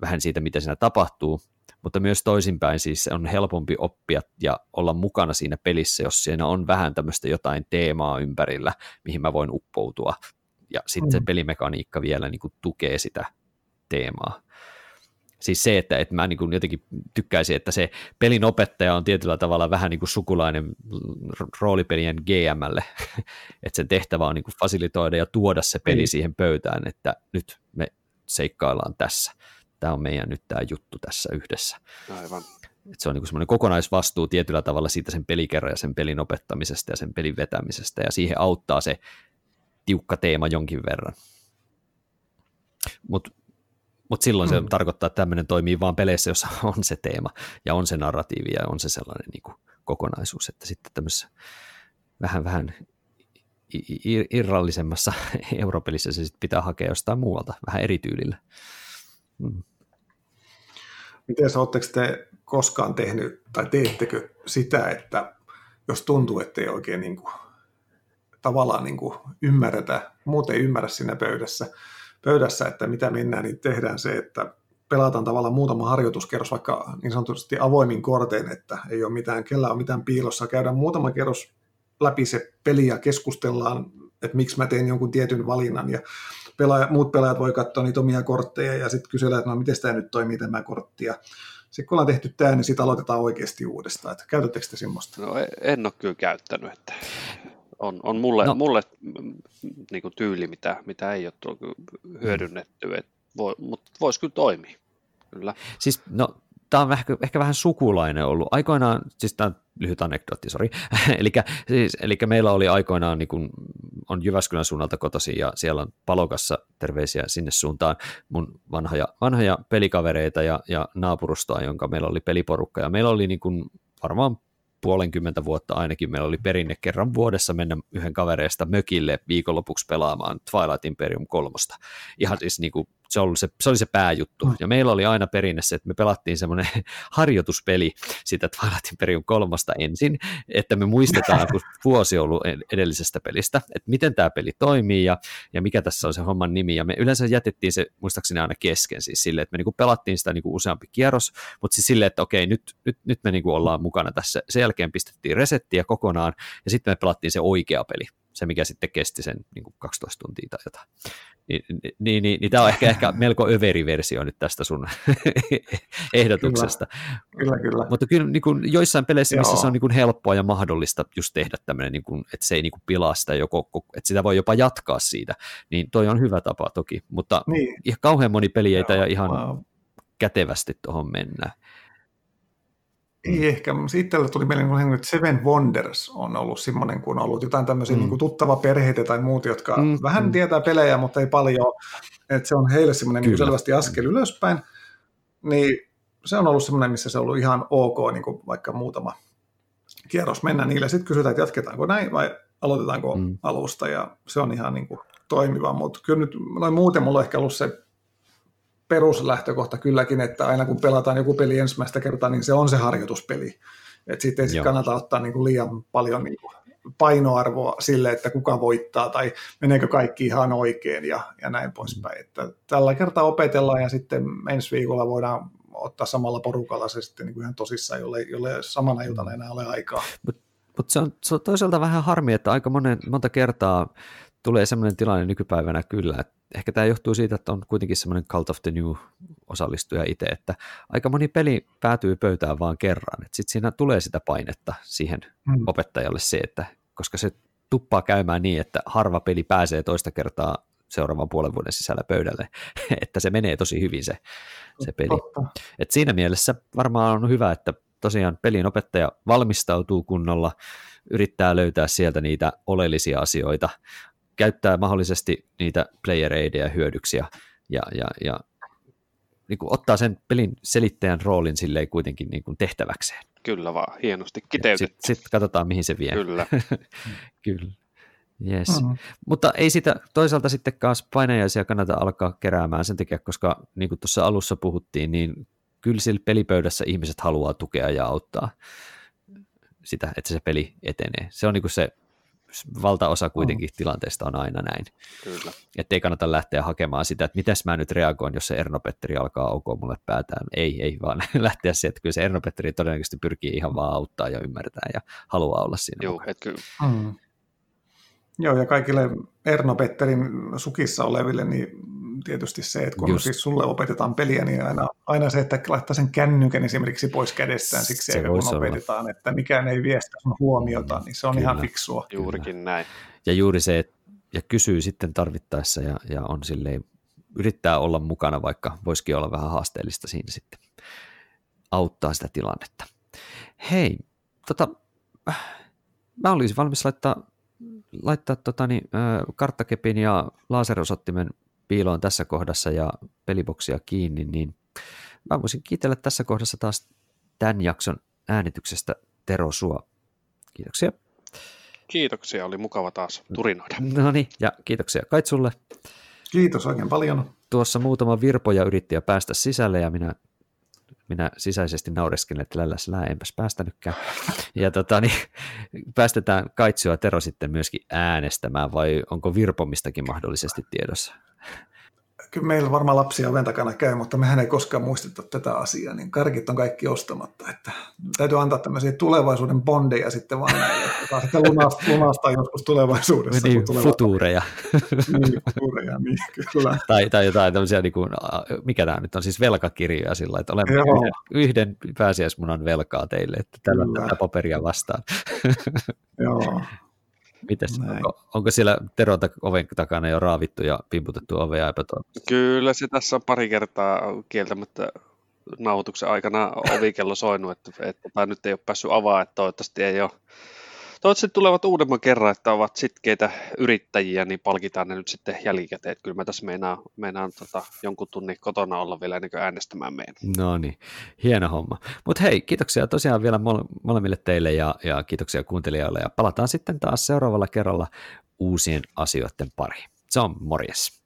S1: vähän siitä, mitä siinä tapahtuu, mutta myös toisinpäin siis on helpompi oppia ja olla mukana siinä pelissä, jos siinä on vähän tämmöistä jotain teemaa ympärillä, mihin mä voin uppoutua. Ja sitten se pelimekaniikka vielä niin kuin tukee sitä teemaa. Siis se, että, että mä niin kuin jotenkin tykkäisin, että se pelin opettaja on tietyllä tavalla vähän niin kuin sukulainen roolipelien GMlle, [laughs] että sen tehtävä on niin kuin fasilitoida ja tuoda se peli niin. siihen pöytään, että nyt me seikkaillaan tässä. Tämä on meidän nyt tämä juttu tässä yhdessä.
S2: Aivan.
S1: Et se on niin semmoinen kokonaisvastuu tietyllä tavalla siitä sen pelikerran ja sen pelin opettamisesta ja sen pelin vetämisestä, ja siihen auttaa se tiukka teema jonkin verran. Mutta mut silloin se tarkoittaa, että tämmöinen toimii vain peleissä, jossa [laughs] on se teema ja on se narratiivi ja on se sellainen niin kuin kokonaisuus, että sitten tämmöisessä vähän, vähän irrallisemmassa [laughs] europelissä se sitten pitää hakea jostain muualta, vähän eri tyylillä. Hmm.
S3: Miten oletteko te koskaan tehnyt, tai teettekö sitä, että jos tuntuu, että ei oikein niin kuin, tavallaan niin kuin ymmärretä, muuten ei ymmärrä siinä pöydässä, pöydässä, että mitä mennään, niin tehdään se, että pelataan tavallaan muutama harjoituskerros vaikka niin sanotusti avoimin kortein, että ei ole mitään, kellä on mitään piilossa, käydään muutama kerros läpi se peli ja keskustellaan, että miksi mä teen jonkun tietyn valinnan ja pelaaja, muut pelaajat voi katsoa niitä omia kortteja ja sitten kysellä, että no miten tämä nyt toimii tämä kortti ja sitten kun ollaan tehty tämä, niin sitten aloitetaan oikeasti uudestaan. Että käytättekö te semmoista?
S2: No e- en ole kyllä käyttänyt. Että on, on mulle, no. mulle niin kuin tyyli, mitä, mitä ei ole hyödynnetty, et voi, mutta voisi kyllä toimia. Kyllä.
S1: Siis, no, tämä on ehkä, ehkä vähän sukulainen ollut. Aikoinaan, siis tämä on lyhyt anekdootti, sori. [laughs] eli, siis, eli meillä oli aikoinaan, niin kun, on Jyväskylän suunnalta kotosi ja siellä on Palokassa, terveisiä sinne suuntaan, mun vanhoja, vanhoja pelikavereita ja, ja naapurustoa, jonka meillä oli peliporukka. Ja meillä oli niin kun, varmaan puolenkymmentä vuotta ainakin meillä oli perinne kerran vuodessa mennä yhden kavereista mökille viikonlopuksi pelaamaan Twilight Imperium kolmosta. Ihan siis niin kuin se, oli se, se oli se pääjuttu. Mm. Ja meillä oli aina perinne se, että me pelattiin semmoinen [laughs] harjoituspeli sitä Twilight Imperium kolmosta ensin, että me muistetaan, kun [laughs] vuosi on ollut edellisestä pelistä, että miten tämä peli toimii ja, ja mikä tässä on se homman nimi. Ja me yleensä jätettiin se muistaakseni aina kesken siis silleen, että me niinku pelattiin sitä niinku useampi kierros, mutta siis silleen, että okei, nyt, nyt, nyt me niinku ollaan mukana tässä. Sen jälkeen pistettiin resettiä kokonaan ja sitten me pelattiin se oikea peli se, mikä sitten kesti sen niin kuin 12 tuntia tai jotain. Niin, niin, niin, niin, niin tämä on ehkä, ehkä [laughs] melko överi versio nyt tästä sun [laughs] ehdotuksesta.
S3: Kyllä, kyllä.
S1: Mutta kyllä niin kuin joissain peleissä, Joo. missä se on niin kuin helppoa ja mahdollista just tehdä tämmöinen, niin kuin, että se ei niin kuin pilaa sitä, joko, että sitä voi jopa jatkaa siitä, niin toi on hyvä tapa toki, mutta niin. ihan kauhean moni peli ei ja ihan wow. kätevästi tuohon mennä.
S3: Ei ehkä, itsellä tuli mieleen, että Seven Wonders on ollut semmoinen, kun on ollut jotain tämmöisiä mm. niin tuttava perheitä tai muut, jotka mm. vähän mm. tietää pelejä, mutta ei paljon, että se on heille semmoinen niin selvästi askel ylöspäin, niin se on ollut semmoinen, missä se on ollut ihan ok, niin kuin vaikka muutama kierros mennä niille. Sitten kysytään, että jatketaanko näin vai aloitetaanko mm. alusta, ja se on ihan niin kuin toimiva, mutta kyllä nyt noin muuten mulla on ehkä ollut se peruslähtökohta kylläkin, että aina kun pelataan joku peli ensimmäistä kertaa, niin se on se harjoituspeli. Että sitten ei sit kannata ottaa niin kuin liian paljon niin kuin painoarvoa sille, että kuka voittaa tai meneekö kaikki ihan oikein ja, ja näin poispäin. Että tällä kertaa opetellaan ja sitten ensi viikolla voidaan ottaa samalla porukalla se sitten niin kuin ihan tosissaan, jolle, jolle samana iltana enää ole aikaa.
S1: Mutta mut se, on, se on toisaalta vähän harmi, että aika monen, monta kertaa tulee sellainen tilanne nykypäivänä kyllä, että ehkä tämä johtuu siitä, että on kuitenkin semmoinen Cult of the New osallistuja itse, että aika moni peli päätyy pöytään vaan kerran, että sitten siinä tulee sitä painetta siihen mm. opettajalle se, että koska se tuppaa käymään niin, että harva peli pääsee toista kertaa seuraavan puolen vuoden sisällä pöydälle, [laughs] että se menee tosi hyvin se, se peli. Et siinä mielessä varmaan on hyvä, että tosiaan pelin opettaja valmistautuu kunnolla, yrittää löytää sieltä niitä oleellisia asioita, käyttää mahdollisesti niitä player aideja hyödyksi ja, ja, ja, ja niin kuin ottaa sen pelin selittäjän roolin silleen kuitenkin niin kuin tehtäväkseen.
S2: Kyllä vaan, hienosti kiteytetty.
S1: Sitten sit katsotaan, mihin se vie.
S2: Kyllä. [laughs]
S1: Kyllä. Yes. Mm-hmm. Mutta ei sitä toisaalta sitten kanssa painajaisia kannata alkaa keräämään sen takia, koska niin kuin tuossa alussa puhuttiin, niin kyllä sillä pelipöydässä ihmiset haluaa tukea ja auttaa sitä, että se peli etenee. Se on niin kuin se valtaosa kuitenkin oh. tilanteesta on aina näin.
S2: Kyllä.
S1: Että ei kannata lähteä hakemaan sitä, että mitäs mä nyt reagoin, jos se Erno Petteri alkaa aukoa mulle päätään. Ei, ei, vaan [laughs] lähteä sieltä, että kyllä se Erno Petteri todennäköisesti pyrkii ihan vaan auttaa ja ymmärtää ja haluaa olla siinä
S2: Joo, että kyllä. Mm.
S3: Joo, ja kaikille Erno Petterin sukissa oleville, niin tietysti se, että kun Just. siis sulle opetetaan peliä, niin aina, aina se, että laittaa sen kännykän esimerkiksi pois kädestään siksi, se kun opetetaan, olla. että mikään ei vie sitä sun huomiota, niin se on Kyllä. ihan fiksua.
S2: Juurikin Kyllä. näin.
S1: Ja juuri se, että ja kysyy sitten tarvittaessa ja, ja on silleen, yrittää olla mukana, vaikka voisikin olla vähän haasteellista siinä sitten auttaa sitä tilannetta. Hei, tota, mä olisin valmis laittaa, laittaa tota, niin, karttakepin ja laserosottimen piiloon tässä kohdassa ja peliboksia kiinni, niin mä voisin kiitellä tässä kohdassa taas tämän jakson äänityksestä Tero Sua. Kiitoksia.
S2: Kiitoksia, oli mukava taas turinoida.
S1: No niin, ja kiitoksia Kaitsulle.
S3: Kiitos oikein paljon.
S1: Tuossa muutama virpoja yritti jo päästä sisälle ja minä minä sisäisesti naureskelin, että lälläs lää, enpäs päästänytkään. Ja tota, niin, päästetään Kaitsio ja Tero sitten myöskin äänestämään, vai onko virpomistakin mahdollisesti tiedossa?
S3: Kyllä meillä varmaan lapsia oven takana käy, mutta mehän ei koskaan muisteta tätä asiaa, niin karkit on kaikki ostamatta. Että täytyy antaa tämmöisiä tulevaisuuden bondeja sitten vaan näille, että sitten lunastaa, lunastaa joskus tulevaisuudessa.
S1: Niin, futuureja.
S3: niin, futuureja, niin kyllä.
S1: Tai, tai jotain tämmöisiä, niin kuin, mikä tämä nyt on, siis velkakirjoja sillä, että olemme yhden, yhden pääsiäismunan velkaa teille, että tällä tätä paperia vastaan.
S3: Joo.
S1: Mites, onko, onko siellä Tero oven takana jo raavittu ja pimputettu ovea epätoivoisesti?
S2: Kyllä se tässä on pari kertaa kieltämättä nauhoituksen aikana ovikello soinut, että, että tai nyt ei ole päässyt avaa, että toivottavasti ei ole toivottavasti tulevat uudemman kerran, että ovat sitkeitä yrittäjiä, niin palkitaan ne nyt sitten jälkikäteen. Että kyllä mä tässä meinaan, meinaan tota, jonkun tunnin kotona olla vielä ennen kuin äänestämään meidän.
S1: No niin, hieno homma. Mutta hei, kiitoksia tosiaan vielä molemmille teille ja, ja kiitoksia kuuntelijoille ja palataan sitten taas seuraavalla kerralla uusien asioiden pariin. Se on morjes.